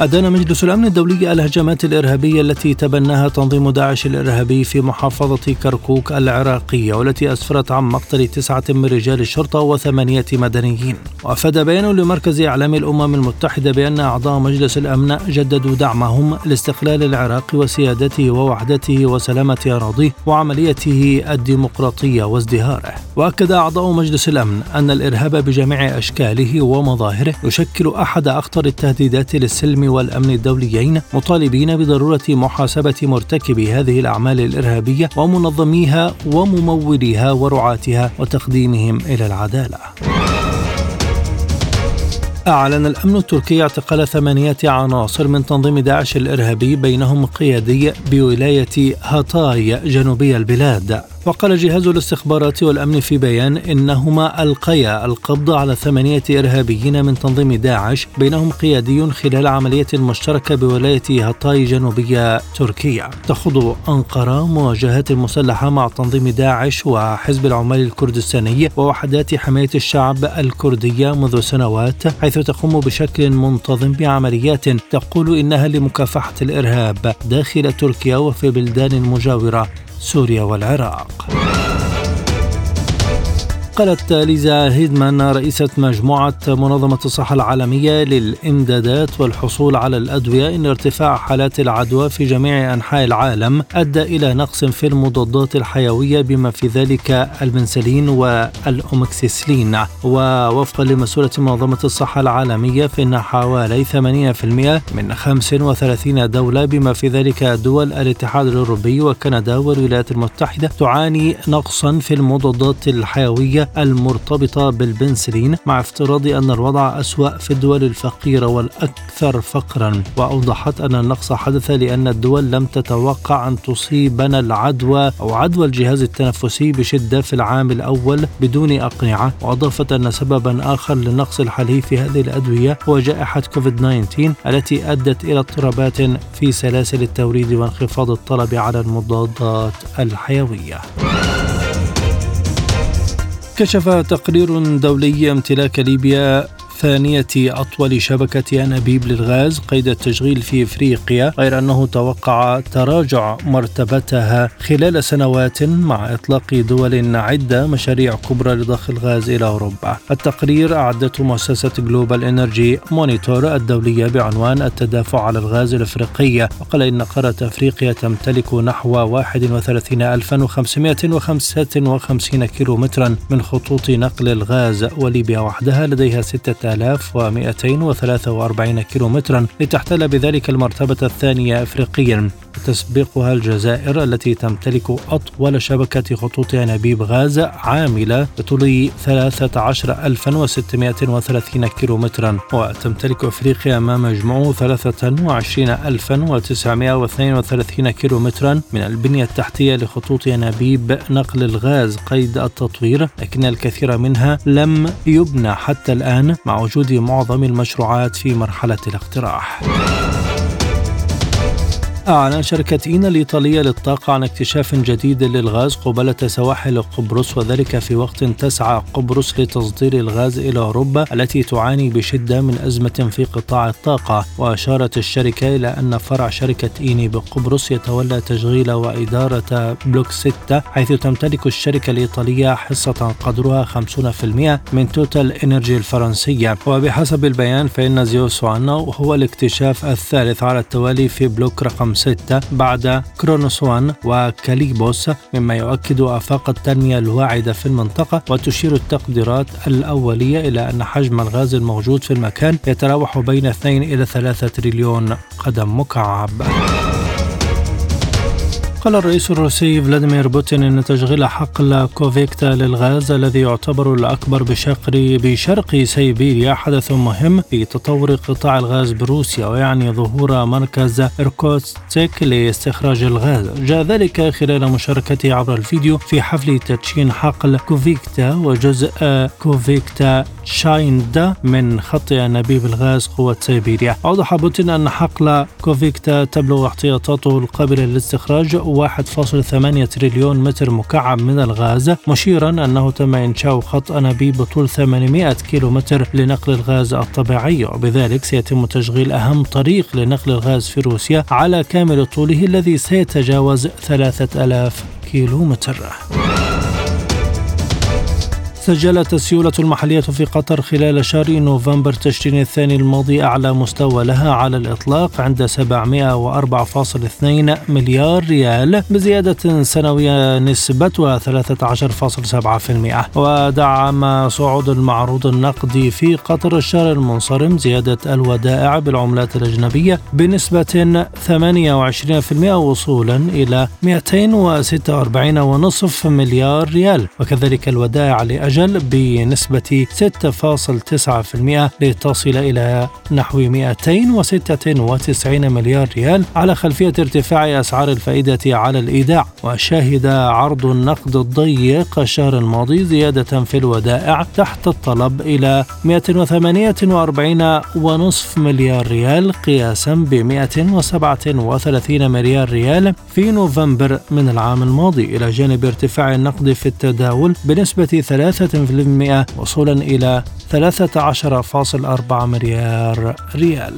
أدان مجلس الأمن الدولي الهجمات الإرهابية التي تبناها تنظيم داعش الإرهابي في محافظة كركوك العراقية والتي أسفرت عن مقتل تسعة من رجال الشرطة وثمانية مدنيين. وأفاد بيان لمركز إعلام الأمم المتحدة بأن أعضاء مجلس الأمن جددوا دعمهم لاستقلال العراق وسيادته ووحدته وسلامة أراضيه وعمليته الديمقراطية وازدهاره. وأكد أعضاء مجلس الأمن أن الإرهاب بجميع أشكاله ومظاهره يشكل أحد أخطر التهديدات للسلم والأمن الدوليين مطالبين بضرورة محاسبة مرتكبي هذه الأعمال الإرهابية ومنظميها ومموليها ورعاتها وتقديمهم إلى العدالة. أعلن الأمن التركي اعتقال ثمانية عناصر من تنظيم داعش الإرهابي بينهم قيادي بولاية هاتاي جنوبي البلاد وقال جهاز الاستخبارات والأمن في بيان إنه ألقي القبض على ثمانية إرهابيين من تنظيم داعش بينهم قيادي خلال عملية مشتركة بولاية هاتاي جنوبية تركيا. تخوض أنقرة مواجهات مسلحة مع تنظيم داعش وحزب العمال الكردستاني ووحدات حماية الشعب الكردية منذ سنوات حيث تقوم بشكل منتظم بعمليات تقول إنها لمكافحة الإرهاب داخل تركيا وفي بلدان مجاورة. سوريا والعراق. قالت ليزا هيدمان رئيسة مجموعة منظمة الصحة العالمية للإمدادات والحصول على الأدوية إن ارتفاع حالات العدوى في جميع أنحاء العالم أدى إلى نقص في المضادات الحيوية بما في ذلك البنسلين والأومكسيسلين ووفقا لمسؤولة منظمة الصحة العالمية فإن حوالي 80% من 35 دولة بما في ذلك دول الاتحاد الأوروبي وكندا والولايات المتحدة تعاني نقصا في المضادات الحيوية المرتبطة بالبنسلين مع افتراض أن الوضع أسوأ في الدول الفقيرة والأكثر فقرا وأوضحت أن النقص حدث لأن الدول لم تتوقع أن تصيبنا العدوى أو عدوى الجهاز التنفسي بشدة في العام الأول بدون أقنعة وأضافت أن سببا آخر للنقص الحالي في هذه الأدوية هو جائحة كوفيد 19 التي أدت إلى اضطرابات في سلاسل التوريد وانخفاض الطلب على المضادات الحيوية. كشف تقرير دولي امتلاك ليبيا ثانية أطول شبكة أنابيب للغاز قيد التشغيل في إفريقيا غير أنه توقع تراجع مرتبتها خلال سنوات مع إطلاق دول عدة مشاريع كبرى لضخ الغاز إلى أوروبا. التقرير أعدته مؤسسة جلوبال إنرجي مونيتور الدولية بعنوان التدافع على الغاز الإفريقي وقال إن قارة أفريقيا تمتلك نحو 31555 كيلو مترا من خطوط نقل الغاز وليبيا وحدها لديها ستة 3243 كيلومترا لتحتل بذلك المرتبة الثانية أفريقيا. تسبقها الجزائر التي تمتلك أطول شبكة خطوط أنابيب غاز عاملة بطول 13630 كيلومترا وتمتلك أفريقيا ما مجموعه 23932 كيلومترا من البنية التحتية لخطوط أنابيب نقل الغاز قيد التطوير لكن الكثير منها لم يبنى حتى الآن مع وجود معظم المشروعات في مرحلة الاقتراح. أعلنت شركة إيني الإيطالية للطاقة عن اكتشاف جديد للغاز قبالة سواحل قبرص وذلك في وقت تسعى قبرص لتصدير الغاز إلى أوروبا التي تعاني بشدة من أزمة في قطاع الطاقة. وأشارت الشركة إلى أن فرع شركة إيني بقبرص يتولى تشغيل وإدارة بلوك 6 حيث تمتلك الشركة الإيطالية حصة قدرها 50% من توتال إنرجي الفرنسية. وبحسب البيان فإن زيوس هو الاكتشاف الثالث على التوالي في بلوك رقم 6 بعد كرونوس 1 وكاليبوس مما يؤكد آفاق التنمية الواعدة في المنطقة وتشير التقديرات الأولية إلى أن حجم الغاز الموجود في المكان يتراوح بين 2 إلى 3 تريليون قدم مكعب. قال الرئيس الروسي فلاديمير بوتين أن تشغيل حقل كوفيكتا للغاز الذي يعتبر الأكبر بشرق بشرق سيبيريا حدث مهم في تطور قطاع الغاز بروسيا ويعني ظهور مركز إركوتسك لاستخراج الغاز. جاء ذلك خلال مشاركته عبر الفيديو في حفل تدشين حقل كوفيكتا وجزء كوفيكتا شايندا من خط أنابيب الغاز قوة سيبيريا. أوضح بوتين أن حقل كوفيكتا تبلغ احتياطاته القابلة للاستخراج 1.8 تريليون متر مكعب من الغاز مشيرا أنه تم إنشاء خط أنابيب بطول 800 كيلو متر لنقل الغاز الطبيعي وبذلك سيتم تشغيل أهم طريق لنقل الغاز في روسيا على كامل طوله الذي سيتجاوز 3000 كيلو متر. سجلت السيولة المحلية في قطر خلال شهر نوفمبر تشرين الثاني الماضي أعلى مستوى لها على الإطلاق عند 704.2 مليار ريال بزيادة سنوية نسبتها 13.7% ودعم صعود المعروض النقدي في قطر الشهر المنصرم زيادة الودائع بالعملات الأجنبية بنسبة 28% وصولا إلى 246.5 مليار ريال. وكذلك الودائع لأجل الأجل بنسبة 6.9% لتصل إلى نحو 296 مليار ريال على خلفية ارتفاع أسعار الفائدة على الإيداع. وشهد عرض النقد الضيق الشهر الماضي زيادة في الودائع تحت الطلب إلى 148.5 مليار ريال قياسا ب 137 مليار ريال في نوفمبر من العام الماضي. إلى جانب ارتفاع النقد في التداول بنسبة 3 وصولا إلى 13.4 مليار ريال.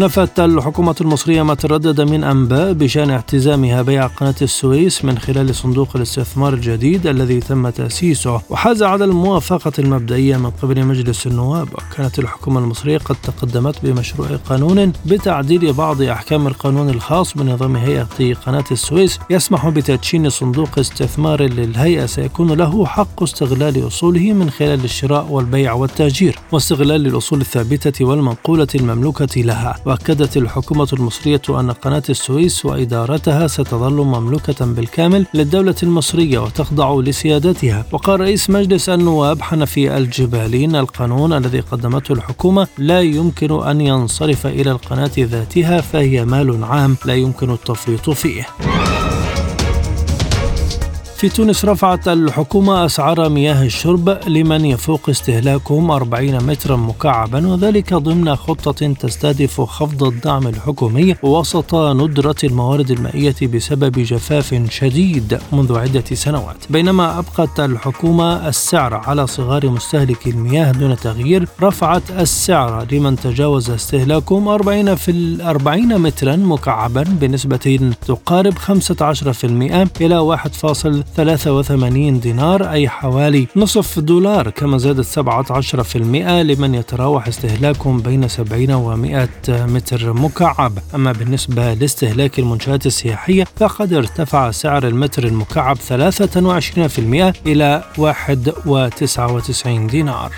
نفت الحكومة المصرية ما تردد من أنباء بشأن اعتزامها بيع قناة السويس من خلال صندوق الاستثمار الجديد الذي تم تأسيسه. وحاز على الموافقة المبدئية من قبل مجلس النواب. وكانت الحكومة المصرية قد تقدمت بمشروع قانون بتعديل بعض أحكام القانون الخاص بنظام هيئة قناة السويس يسمح بتدشين صندوق استثمار للهيئة. سيكون له حق استغلال أصوله من خلال الشراء والبيع والتأجير واستغلال الأصول الثابتة والمنقولة المملوكة لها. وأكدت الحكومة المصرية أن قناة السويس وإدارتها ستظل مملوكة بالكامل للدولة المصرية وتخضع لسيادتها. وقال رئيس مجلس النواب حنفي الجبالين القانون الذي قدمته الحكومة لا يمكن أن ينصرف إلى القناة ذاتها فهي مال عام لا يمكن التفريط فيه. في تونس رفعت الحكومة أسعار مياه الشرب لمن يفوق استهلاكهم 40 مترا مكعبا وذلك ضمن خطة تستهدف خفض الدعم الحكومي وسط ندرة الموارد المائية بسبب جفاف شديد منذ عدة سنوات بينما أبقت الحكومة السعر على صغار مستهلكي المياه دون تغيير رفعت السعر لمن تجاوز استهلاكهم 40 في 40 مترا مكعبا بنسبة تقارب 15% إلى 1. 83 دينار أي حوالي نصف دولار كما زادت 17% لمن يتراوح استهلاكهم بين 70 و 100 متر مكعب. أما بالنسبة لاستهلاك المنشآت السياحية فقد ارتفع سعر المتر المكعب 23% إلى 1.99 دينار.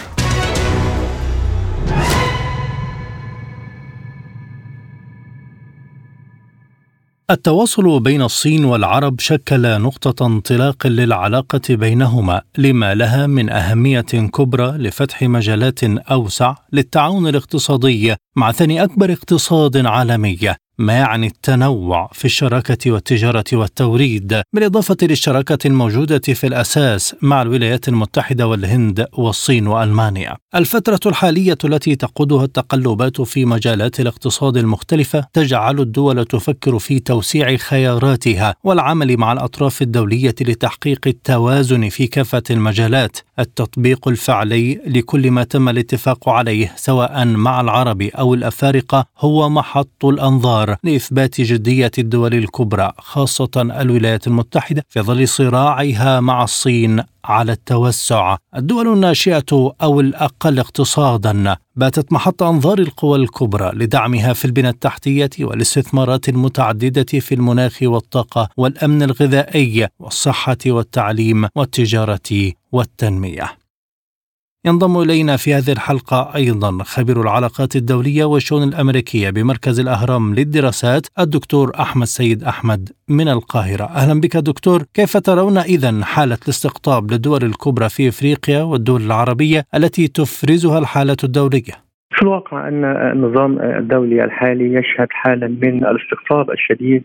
التواصل بين الصين والعرب شكل نقطة انطلاق للعلاقة بينهما لما لها من أهمية كبرى لفتح مجالات أوسع للتعاون الاقتصادي مع ثاني أكبر اقتصاد عالمي. ما يعني التنوع في الشراكة والتجارة والتوريد بالإضافة للشراكة الموجودة في الأساس مع الولايات المتحدة والهند والصين وألمانيا. الفترة الحالية التي تقودها التقلبات في مجالات الاقتصاد المختلفة تجعل الدول تفكر في توسيع خياراتها والعمل مع الأطراف الدولية لتحقيق التوازن في كافة المجالات. التطبيق الفعلي لكل ما تم الاتفاق عليه سواء مع العرب أو الأفارقة هو محط الأنظار لإثبات جدية الدول الكبرى خاصة الولايات المتحدة في ظل صراعها مع الصين على التوسع. الدول الناشئة أو الأقل اقتصادا باتت محط أنظار القوى الكبرى لدعمها في البنى التحتية والاستثمارات المتعددة في المناخ والطاقة والأمن الغذائي والصحة والتعليم والتجارة والتنمية. ينضم إلينا في هذه الحلقة أيضا خبير العلاقات الدولية والشؤون الأمريكية بمركز الأهرام للدراسات الدكتور أحمد سيد أحمد من القاهرة. أهلا بك دكتور. كيف ترون إذا حالة الاستقطاب للدول الكبرى في إفريقيا والدول العربية التي تفرزها الحالة الدولية؟ في الواقع أن النظام الدولي الحالي يشهد حالا من الاستقطاب الشديد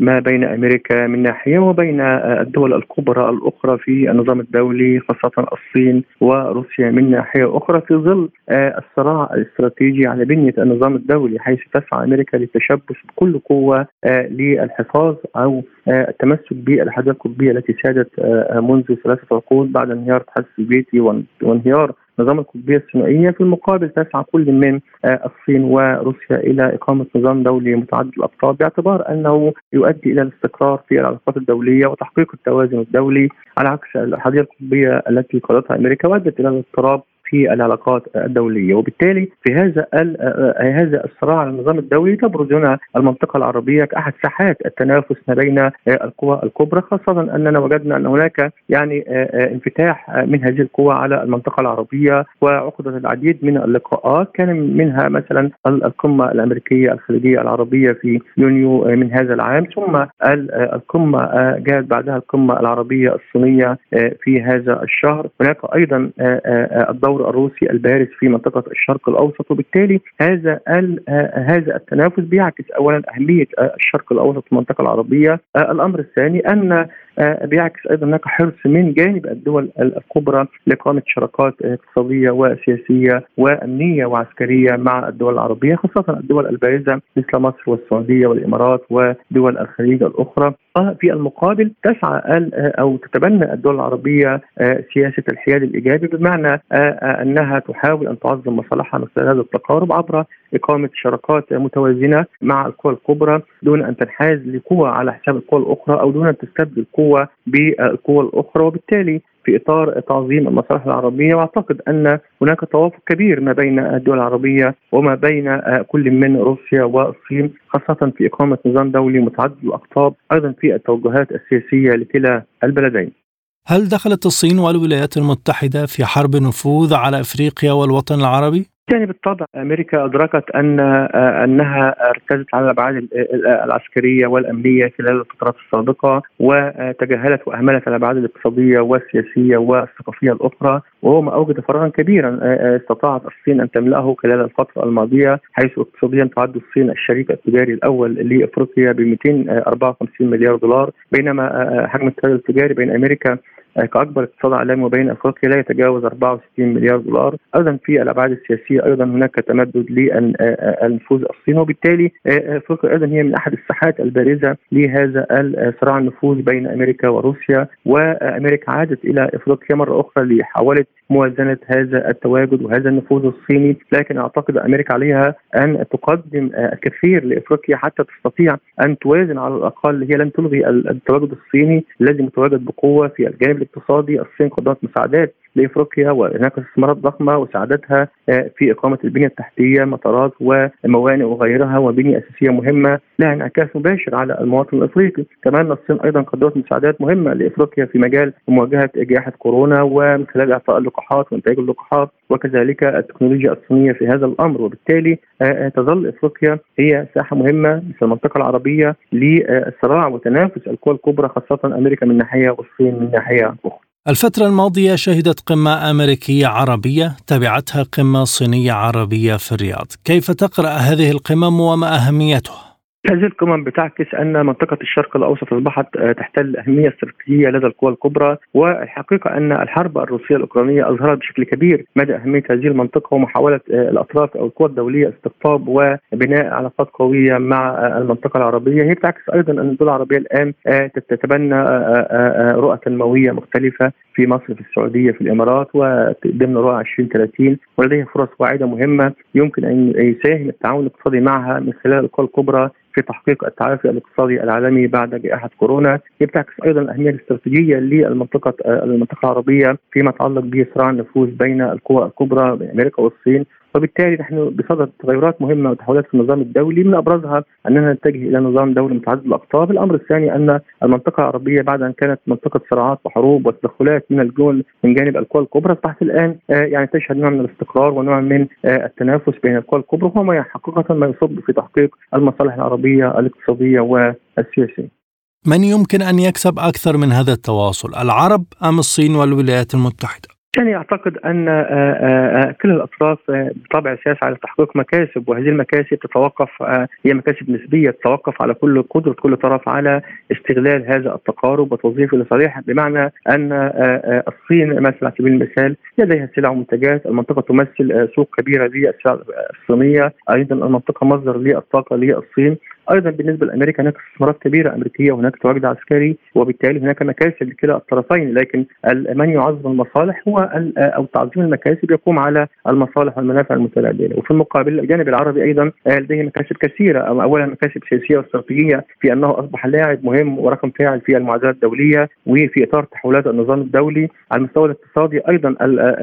ما بين أمريكا من ناحية وبين الدول الكبرى الأخرى في النظام الدولي خاصة الصين وروسيا من ناحية أخرى في ظل الصراع الاستراتيجي على بنية النظام الدولي حيث تسعى أمريكا للتشبث بكل قوة للحفاظ أو التمسك بالحدود القطبية التي سادت منذ ثلاثة عقود بعد انهيار الاتحاد السوفيتي وانهيار نظام القطبية الثنائيه في المقابل تسعى كل من الصين وروسيا إلى إقامة نظام دولي متعدد الاقطاب باعتبار أنه يؤدي إلى الاستقرار في العلاقات الدولية وتحقيق التوازن الدولي على عكس الحديقه القطبية التي قادتها أمريكا وأدت إلى الاضطراب في العلاقات الدولية. وبالتالي في هذا هذا الصراع على النظام الدولي تبرز هنا المنطقة العربية كأحد ساحات التنافس ما بين القوى الكبرى خاصة أننا وجدنا أن هناك يعني انفتاح من هذه القوى على المنطقة العربية وعقدت العديد من اللقاءات. كان منها مثلا القمة الأمريكية الخليجية العربية في يونيو من هذا العام ثم القمة جاءت بعدها القمة العربية الصينية في هذا الشهر. هناك أيضا الدور الدور الروسي البارز في منطقة الشرق الأوسط وبالتالي هذا هذا التنافس بيعكس اولا أهمية الشرق الأوسط في المنطقة العربية. الأمر الثاني أن بيعكس أيضا هناك حرص من جانب الدول الكبرى لإقامة شراكات اقتصادية وسياسية وأمنية وعسكرية مع الدول العربية خاصة الدول البارزة مثل مصر والسعودية والإمارات ودول الخليج الأخرى. في المقابل تسعى أو تتبنى الدول العربية سياسة الحياد الإيجابي بمعنى أنها تحاول أن تعظم مصالحها من خلال هذا التقارب عبر إقامة شراكات متوازنة مع القوى الكبرى دون أن تنحاز لقوى على حساب القوى الأخرى أو دون أن تستبدل قوة بالقوى الأخرى وبالتالي في إطار تعظيم المصالح العربية وأعتقد أن هناك توافق كبير ما بين الدول العربية وما بين كل من روسيا والصين خاصة في إقامة نظام دولي متعدد الأقطاب أيضا في التوجهات السياسية لكلا البلدين. هل دخلت الصين والولايات المتحدة في حرب نفوذ على إفريقيا والوطن العربي؟ يعني بالطبع أمريكا أدركت أن أنها ركزت على الأبعاد العسكرية والأمنية خلال الفترات السابقة وتجاهلت وأهملت الأبعاد الاقتصادية والسياسية والثقافية الأخرى وهو ما أوجد فراغا كبيرا استطاعت الصين أن تملأه خلال الفترة الماضية حيث اقتصاديا تعد الصين الشريك التجاري الأول لأفريقيا ب 254 مليار دولار بينما حجم التبادل التجاري بين أمريكا كأكبر اقتصاد عالمي وبين أفريقيا لا يتجاوز 64 مليار دولار، أيضا في الأبعاد السياسية أيضا هناك تمدد للنفوذ الصيني وبالتالي أفريقيا أيضا هي من أحد الساحات البارزة لهذا الصراع النفوذ بين أمريكا وروسيا. وأمريكا عادت إلى أفريقيا مرة أخرى لحاولت موازنة هذا التواجد وهذا النفوذ الصيني، لكن أعتقد أمريكا عليها أن تقدم الكثير لأفريقيا حتى تستطيع أن توازن على الأقل. هي لن تلغي التواجد الصيني الذي متواجد بقوة في الجانب الاقتصادي، الصين قدمت مساعدات. لإفريقيا وهناك استثمارات ضخمة وساعدتها في إقامة البنية التحتية مطارات وموانئ وغيرها وبنية أساسية مهمة لها انعكاس مباشر على المواطن الإفريقي، كمان الصين أيضا قدمت مساعدات مهمة لإفريقيا في مجال مواجهة جائحه كورونا ومن خلال إعطاء اللقاحات وإنتاج اللقاحات وكذلك التكنولوجيا الصينية في هذا الأمر وبالتالي تظل إفريقيا هي ساحة مهمة مثل المنطقة العربية للصراع وتنافس القوى الكبرى خاصة أمريكا من ناحية والصين من ناحية أخرى. الفترة الماضية شهدت قمة أمريكية عربية تبعتها قمة صينية عربية في الرياض كيف تقرأ هذه القمم وما أهميتها؟ هذه القمم بتعكس أن منطقة الشرق الأوسط اصبحت آه، تحتل أهمية استراتيجية لدى القوى الكبرى والحقيقة أن الحرب الروسية الأوكرانية أظهرت بشكل كبير. مدى أهمية هذه المنطقة ومحاولة آه، الأطراف أو القوى الدولية استقطاب وبناء علاقات قوية مع آه، المنطقة العربية. هي بتعكس أيضا أن الدول العربية الآن تتبنى رؤى تنمويه مختلفة في مصر في السعودية في الإمارات وضمن رؤى 2030 ولديها فرص واعدة مهمة يمكن أن يساهم التعاون الاقتصادي معها من خلال القوى الكبرى في تحقيق التعافي الاقتصادي العالمي بعد جائحة كورونا هي بتعكس أيضا الأهمية الاستراتيجية للمنطقة المنطقة العربية فيما يتعلق بصراع النفوذ بين القوى الكبرى أمريكا والصين وبالتالي نحن بصدد تغيرات مهمة وتحولات في النظام الدولي من أبرزها أننا نتجه إلى نظام دولي متعدد الأقطاب، الأمر الثاني أن المنطقة العربية بعد أن كانت منطقة صراعات وحروب وتدخلات من الجول من جانب القوى الكبرى أصبحت الآن آه، يعني تشهد نوع من الاستقرار ونوع من آه، التنافس بين القوى الكبرى وهو ما حقيقة ما يصب في تحقيق المصالح العربية الاقتصادية والسياسية. من يمكن أن يكسب أكثر من هذا التواصل، العرب أم الصين والولايات المتحدة؟ يعني أعتقد أن آه، آه، آه، كل الأطراف بطبع السياسة على تحقيق مكاسب وهذه المكاسب تتوقف هي مكاسب نسبية تتوقف على كل قدرة كل طرف على استغلال هذا التقارب وتوظيفه لصالحه بمعنى أن الصين مثلا على سبيل المثال لديها سلع ومنتجات المنطقة تمثل سوق كبيرة للسلع الصينيه أيضا المنطقة مصدر للطاقة للصين. أيضا بالنسبة لأمريكا هناك استثمارات كبيرة أمريكية وهناك تواجد عسكري وبالتالي هناك مكاسب لكلا الطرفين لكن من يعظم المصالح هو أو تعظيم المكاسب يقوم على المصالح والمنافع المتبادلة. وفي المقابل الجانب العربي أيضا لديه مكاسب كثيرة. اولا مكاسب سياسية واستراتيجية في أنه أصبح لاعب مهم ورقم فاعل في المعادلات الدولية وفي إطار تحولات النظام الدولي. على المستوى الاقتصادي أيضا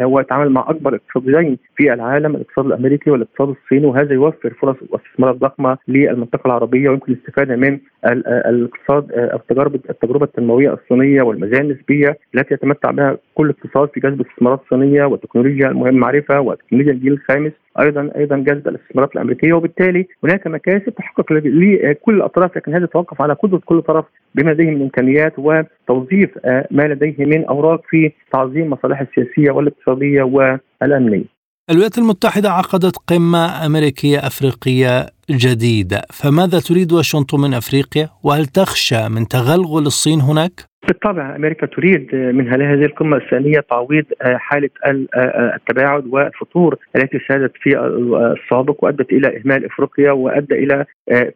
هو يتعامل مع أكبر اقتصاديين في العالم الاقتصاد الأمريكي والاقتصاد الصيني وهذا يوفر فرص واستثمارات ضخمة للمنطقة العربية. العربية ويمكن الاستفادة من الاقتصاد التجربه التجربة التنموية الصينية والمزايا النسبية التي يتمتع بها كل اقتصاد في جذب الاستثمارات الصينية والتكنولوجيا المهم معرفه وتكنولوجيا الجيل الخامس أيضا أيضا جذب الاستثمارات الأمريكية وبالتالي هناك مكاسب تحقق لكل الأطراف لكن هذا يتوقف على قدره كل طرف بما لديه من إمكانيات وتوظيف آه، ما لديه من أوراق في تعظيم مصالحه السياسية والاقتصادية والأمنية. الولايات المتحدة عقدت قمة أمريكية أفريقية جديدة. فماذا تريد واشنطن من أفريقيا؟ وهل تخشى من تغلغل الصين هناك؟ بالطبع أمريكا تريد من هذه القمة الثانية تعويض آه، حالة آه، آه، التباعد والفتور التي سادت في السابق وأدت إلى إهمال إفريقيا وأدى إلى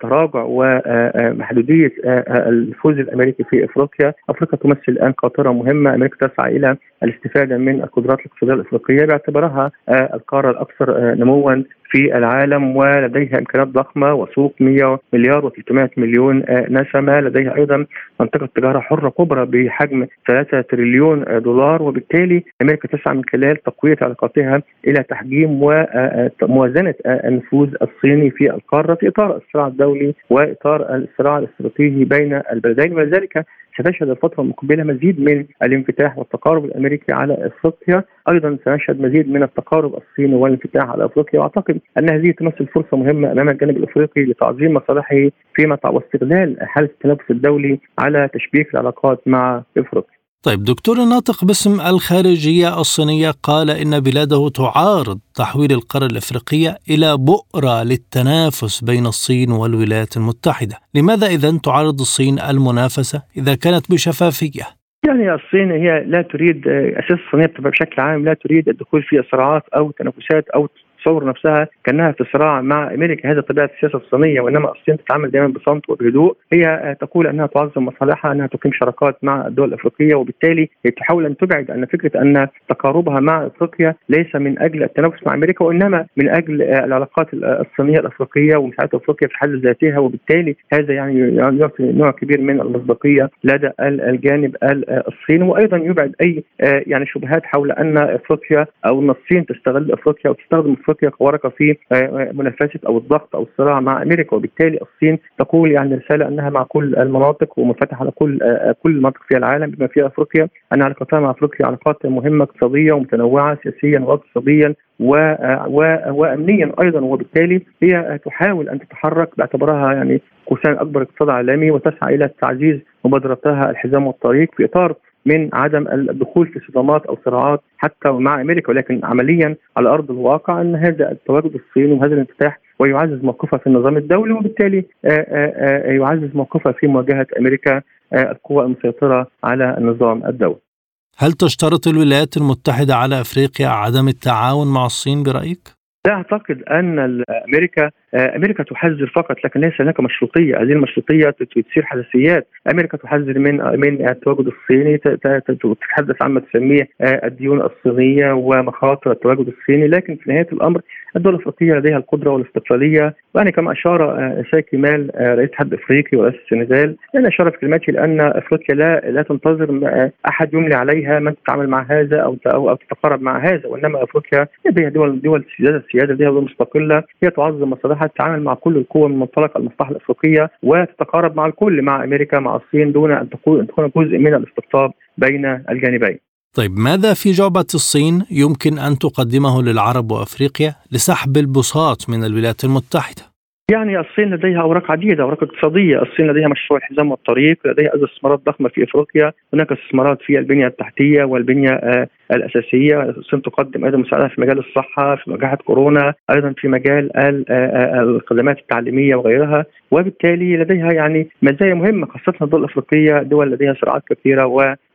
تراجع ومحدوديه الفوز الأمريكي في إفريقيا، أفريقيا تمثل الآن قاطرة مهمة، أمريكا تسعى إلى الاستفادة من القدرات الاقتصادية الإفريقية باعتبارها القارة الأكثر نموا في العالم ولديها امكانيات ضخمة وسوق 100 مليار و300 مليون نسمة، لديها أيضا منطقة تجارة حرة كبرى بحجم 3 تريليون دولار. وبالتالي أمريكا تسعى من خلال تقوية علاقاتها إلى تحجيم وموازنه النفوذ الصيني في القارة في إطار الصراع الدولي وإطار الصراع الاستراتيجي بين البلدين. ولذلك ستشهد الفترة المقبلة مزيد من الانفتاح والتقارب الأمريكي على أفريقيا. أيضا سنشهد مزيد من التقارب الصيني والانفتاح على أفريقيا. وأعتقد أن هذه تمثل فرصة مهمة أمام الجانب الأفريقي لتعظيم مصالحه فيما واستغلال حالة التنافس الدولي على تشبيك العلاقات مع أفريقيا. طيب دكتور الناطق باسم الخارجية الصينية قال إن بلاده تعارض تحويل القارة الأفريقية إلى بؤرة للتنافس بين الصين والولايات المتحدة لماذا إذا تعارض الصين المنافسة إذا كانت بشفافية؟ يعني الصين هي لا تريد أساس الصينية بشكل عام لا تريد الدخول في صراعات أو تنافسات أو تصور نفسها كأنها في صراع مع أمريكا. هذا طبيعة السياسة الصينية وإنما الصين تتعامل دائما بصمت وبهدوء. هي تقول أنها تعظم مصالحها أنها تقيم شراكات مع الدول الأفريقية وبالتالي تحاول أن تبعد ان فكرة أن تقاربها مع أفريقيا ليس من أجل التنافس مع أمريكا وإنما من أجل العلاقات الصينية الأفريقية ومساعده أفريقيا في حل ذاتها. وبالتالي هذا يعني يعطي نوع كبير من المصداقية لدى الجانب الصيني. وأيضا يبعد أي يعني شبهات حول أن أفريقيا أو أن الصين تستغل أفريقيا وتستخدم افريقيا كورقه في آه، منافسة أو الضغط أو الصراع مع أمريكا. وبالتالي الصين تقول يعني رسالة أنها مع كل المناطق ومنفتحه على كل آه، كل المناطق في العالم. بما فيها أفريقيا ان علاقتها مع أفريقيا علاقات مهمة اقتصادية ومتنوعة سياسيا واقتصاديا آه، وامنيا أيضا. وبالتالي هي تحاول أن تتحرك باعتبارها يعني قوسان أكبر اقتصاد عالمي وتسعى إلى تعزيز مبادرتها الحزام والطريق في إطار من عدم الدخول في صدامات أو صراعات حتى مع أمريكا ولكن عمليا على أرض الواقع أن هذا التواجد الصيني وهذا الانفتاح ويعزز موقفها في النظام الدولي وبالتالي يعزز موقفها في مواجهة أمريكا القوى المسيطرة على النظام الدولي. هل تشترط الولايات المتحدة على أفريقيا عدم التعاون مع الصين برأيك؟ لا أعتقد أن أمريكا أمريكا تحذر فقط لكن ليس هناك مشروطية، هذه المشروطية تثير حساسيات، أمريكا تحذر من من التواجد الصيني تتحدث عما تسميه الديون الصينية ومخاطر التواجد الصيني، لكن في نهاية الأمر الدول الأفريقية لديها القدرة والاستقلالية. ويعني كما أشار شاي كمال رئيس الاتحاد الافريقي ورئيس السنغال يعني أشار في كلمته لأن إفريقيا لا لا تنتظر أحد يملي عليها من تتعامل مع هذا أو أو تتقارب مع هذا. وإنما إفريقيا لديها دول دول سيادة السياده لديها دول مستقلة. هي تعظم مصالحها تتعامل مع كل القوى من منطلق المصلحة الأفريقية وتتقارب مع الكل مع أمريكا مع الصين دون أن تكون جزء من الاستقطاب بين الجانبين. طيب ماذا في جعبة الصين يمكن أن تقدمه للعرب وأفريقيا لسحب البساط من الولايات المتحدة؟ يعني الصين لديها أوراق عديدة أوراق اقتصادية، الصين لديها مشروع الحزام والطريق، لديها استثمارات ضخمة في إفريقيا، هناك استثمارات في البنية التحتية والبنية آه الأساسية، الصين تقدم أيضا مساعدة في مجال الصحة، في مجاعه كورونا، أيضا في مجال الخدمات التعليمية وغيرها، وبالتالي لديها يعني مزايا مهمة خاصة الدول الأفريقية دول لديها صراعات كثيرة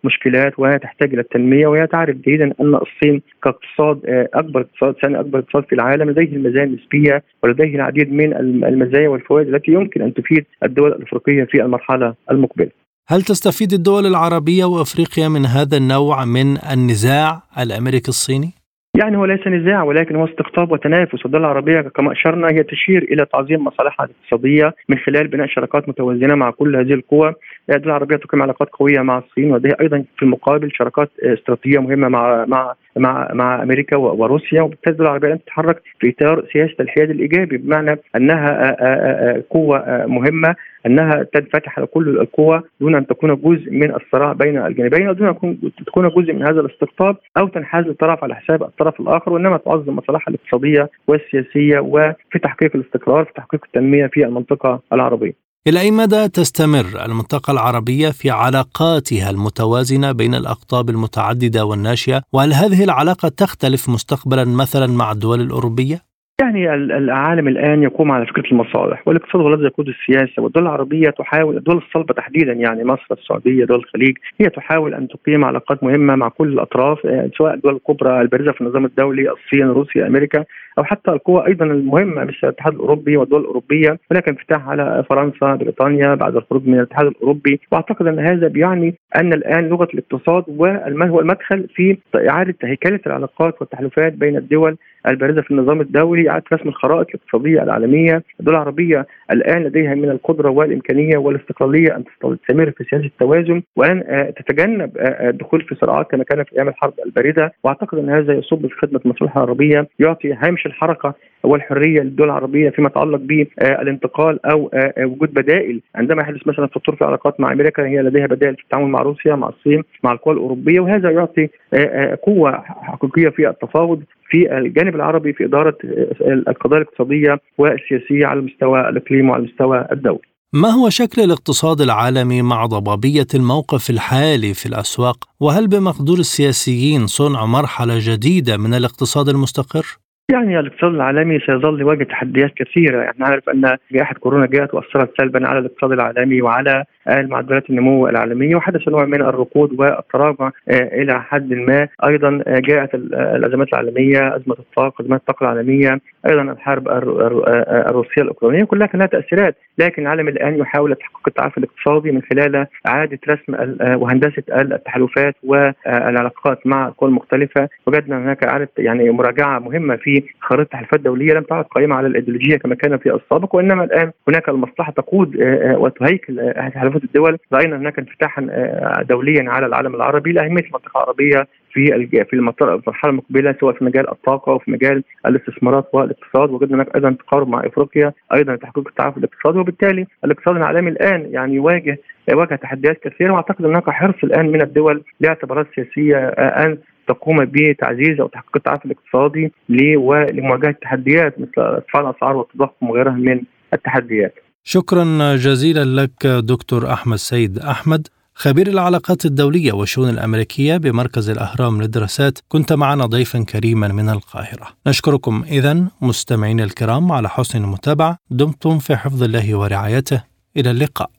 ومشكلات وتحتاج إلى التنمية وهي تعرف جيدا أن الصين كاقتصاد أكبر اقتصاد ثاني أكبر اقتصاد في العالم لديه المزايا النسبية ولديه العديد من المزايا والفوائد التي يمكن أن تفيد الدول الأفريقية في المرحلة المقبلة. هل تستفيد الدول العربية وأفريقيا من هذا النوع من النزاع الأمريكي الصيني؟ يعني هو ليس نزاع ولكن هو استقطاب وتنافس. والدول العربية كما أشرنا هي تشير إلى تعظيم مصالحها الاقتصادية من خلال بناء شراكات متوازنة مع كل هذه القوى، الدول العربية تقيم علاقات قوية مع الصين ولديها أيضا في المقابل شراكات استراتيجية مهمة مع مع مع مع أمريكا وروسيا. وبالتالي الدول العربية تتحرك في إطار سياسة الحياد الإيجابي بمعنى أنها قوة مهمة. أنها تنفتح على كل القوى دون أن تكون جزء من الصراع بين الجانبين ودون أن تكون جزء من هذا الاستقطاب أو تنحاز لطرف على حساب الطرف الآخر وإنما تعظم مصالحها الاقتصادية والسياسية وفي تحقيق الاستقرار في تحقيق التنمية في المنطقة العربية. إلى أي مدى تستمر المنطقة العربية في علاقاتها المتوازنة بين الأقطاب المتعددة والناشئة؟ وهل هذه العلاقة تختلف مستقبلا مثلا مع الدول الأوروبية؟ يعني العالم الآن يقوم على فكره المصالح والاقتصاد الذي يقود السياسة والدول العربية تحاول الدول الصلبة تحديدا يعني مصر السعودية دول الخليج هي تحاول أن تقيم علاقات مهمة مع كل الأطراف سواء الدول الكبرى البارزة في النظام الدولي الصين روسيا أمريكا. أو حتى القوى أيضا المهمة مثل الاتحاد الأوروبي والدول الأوروبية هناك انفتاح على فرنسا بريطانيا بعد الخروج من الاتحاد الأوروبي. وأعتقد أن هذا بيعني أن الآن لغة الاقتصاد هو المدخل في إعادة هيكله العلاقات والتحالفات بين الدول البارزة في النظام الدولي إعادة رسم الخرائط الاقتصادية العالمية، الدول العربية الآن لديها من القدرة والإمكانية والاستقلالية أن تستمر في سياسة التوازن وأن تتجنب الدخول في صراعات كما كان في أيام الحرب الباردة، وأعتقد أن هذا يصب في خدمة المصالح العربية، يعطي هامش الحركة والحرية للدول العربية فيما يتعلق بالانتقال أو وجود بدائل عندما يحدث مثلا فتور في علاقات مع أمريكا هي لديها بدائل في التعامل مع روسيا مع الصين مع القوى الأوروبية وهذا يعطي قوة حقيقية في التفاوض في الجانب العربي في إدارة القضايا الاقتصادية والسياسية على المستوى الاقليمي وعلى المستوى الدولي. ما هو شكل الاقتصاد العالمي مع ضبابية الموقف الحالي في الأسواق؟ وهل بمقدور السياسيين صنع مرحلة جديدة من الاقتصاد المستقر؟ يعني الاقتصاد العالمي سيظل يواجه تحديات كثيرة، يعني نعرف أن جائحه كورونا جاءت وأثرت سلبا على الاقتصاد العالمي وعلى معدلات النمو العالمية وحدث نوع من الركود والتراجع إلى حد ما، أيضا جاءت الأزمات العالمية، أزمة الطاقة، أزمات الطاقة العالمية، أيضا الحرب الروسية الأوكرانية كلها كان لها تأثيرات، لكن العالم الآن يحاول تحقيق التعافي الاقتصادي من خلال إعادة رسم وهندسة التحالفات والعلاقات مع القوى المختلفه، وجدنا هناك إعادة يعني مراجعة مهمة في خريطة التحالفات الدولية لم تعد قائمة على الإيديولوجية كما كان في السابق وإنما الآن هناك المصلحة تقود وتهيكل تحالفات الدول. رأينا هناك انفتاحا دوليا على العالم العربي لأهمية المنطقة العربية في في المرحلة المقبلة سواء في مجال الطاقة وفي مجال الاستثمارات والاقتصاد وجدنا هناك أيضا تقارب مع إفريقيا أيضا تحقيق التعافي الاقتصادي وبالتالي الاقتصاد العالمي الآن يعني يواجه يواجه تحديات كثيرة وأعتقد هناك حرص الآن من الدول لاعتبارات سياسية أن تقوم بتعزيز أو تحقيق التعافي الاقتصادي ولمواجهه تحديات مثل ارتفاع الأسعار والتضخم وغيرها من التحديات. شكرا جزيلا لك دكتور أحمد سيد أحمد خبير العلاقات الدولية والشؤون الأمريكية بمركز الأهرام للدراسات كنت معنا ضيفا كريما من القاهرة. نشكركم إذا مستمعين الكرام على حسن المتابعة. دمتم في حفظ الله ورعايته. إلى اللقاء.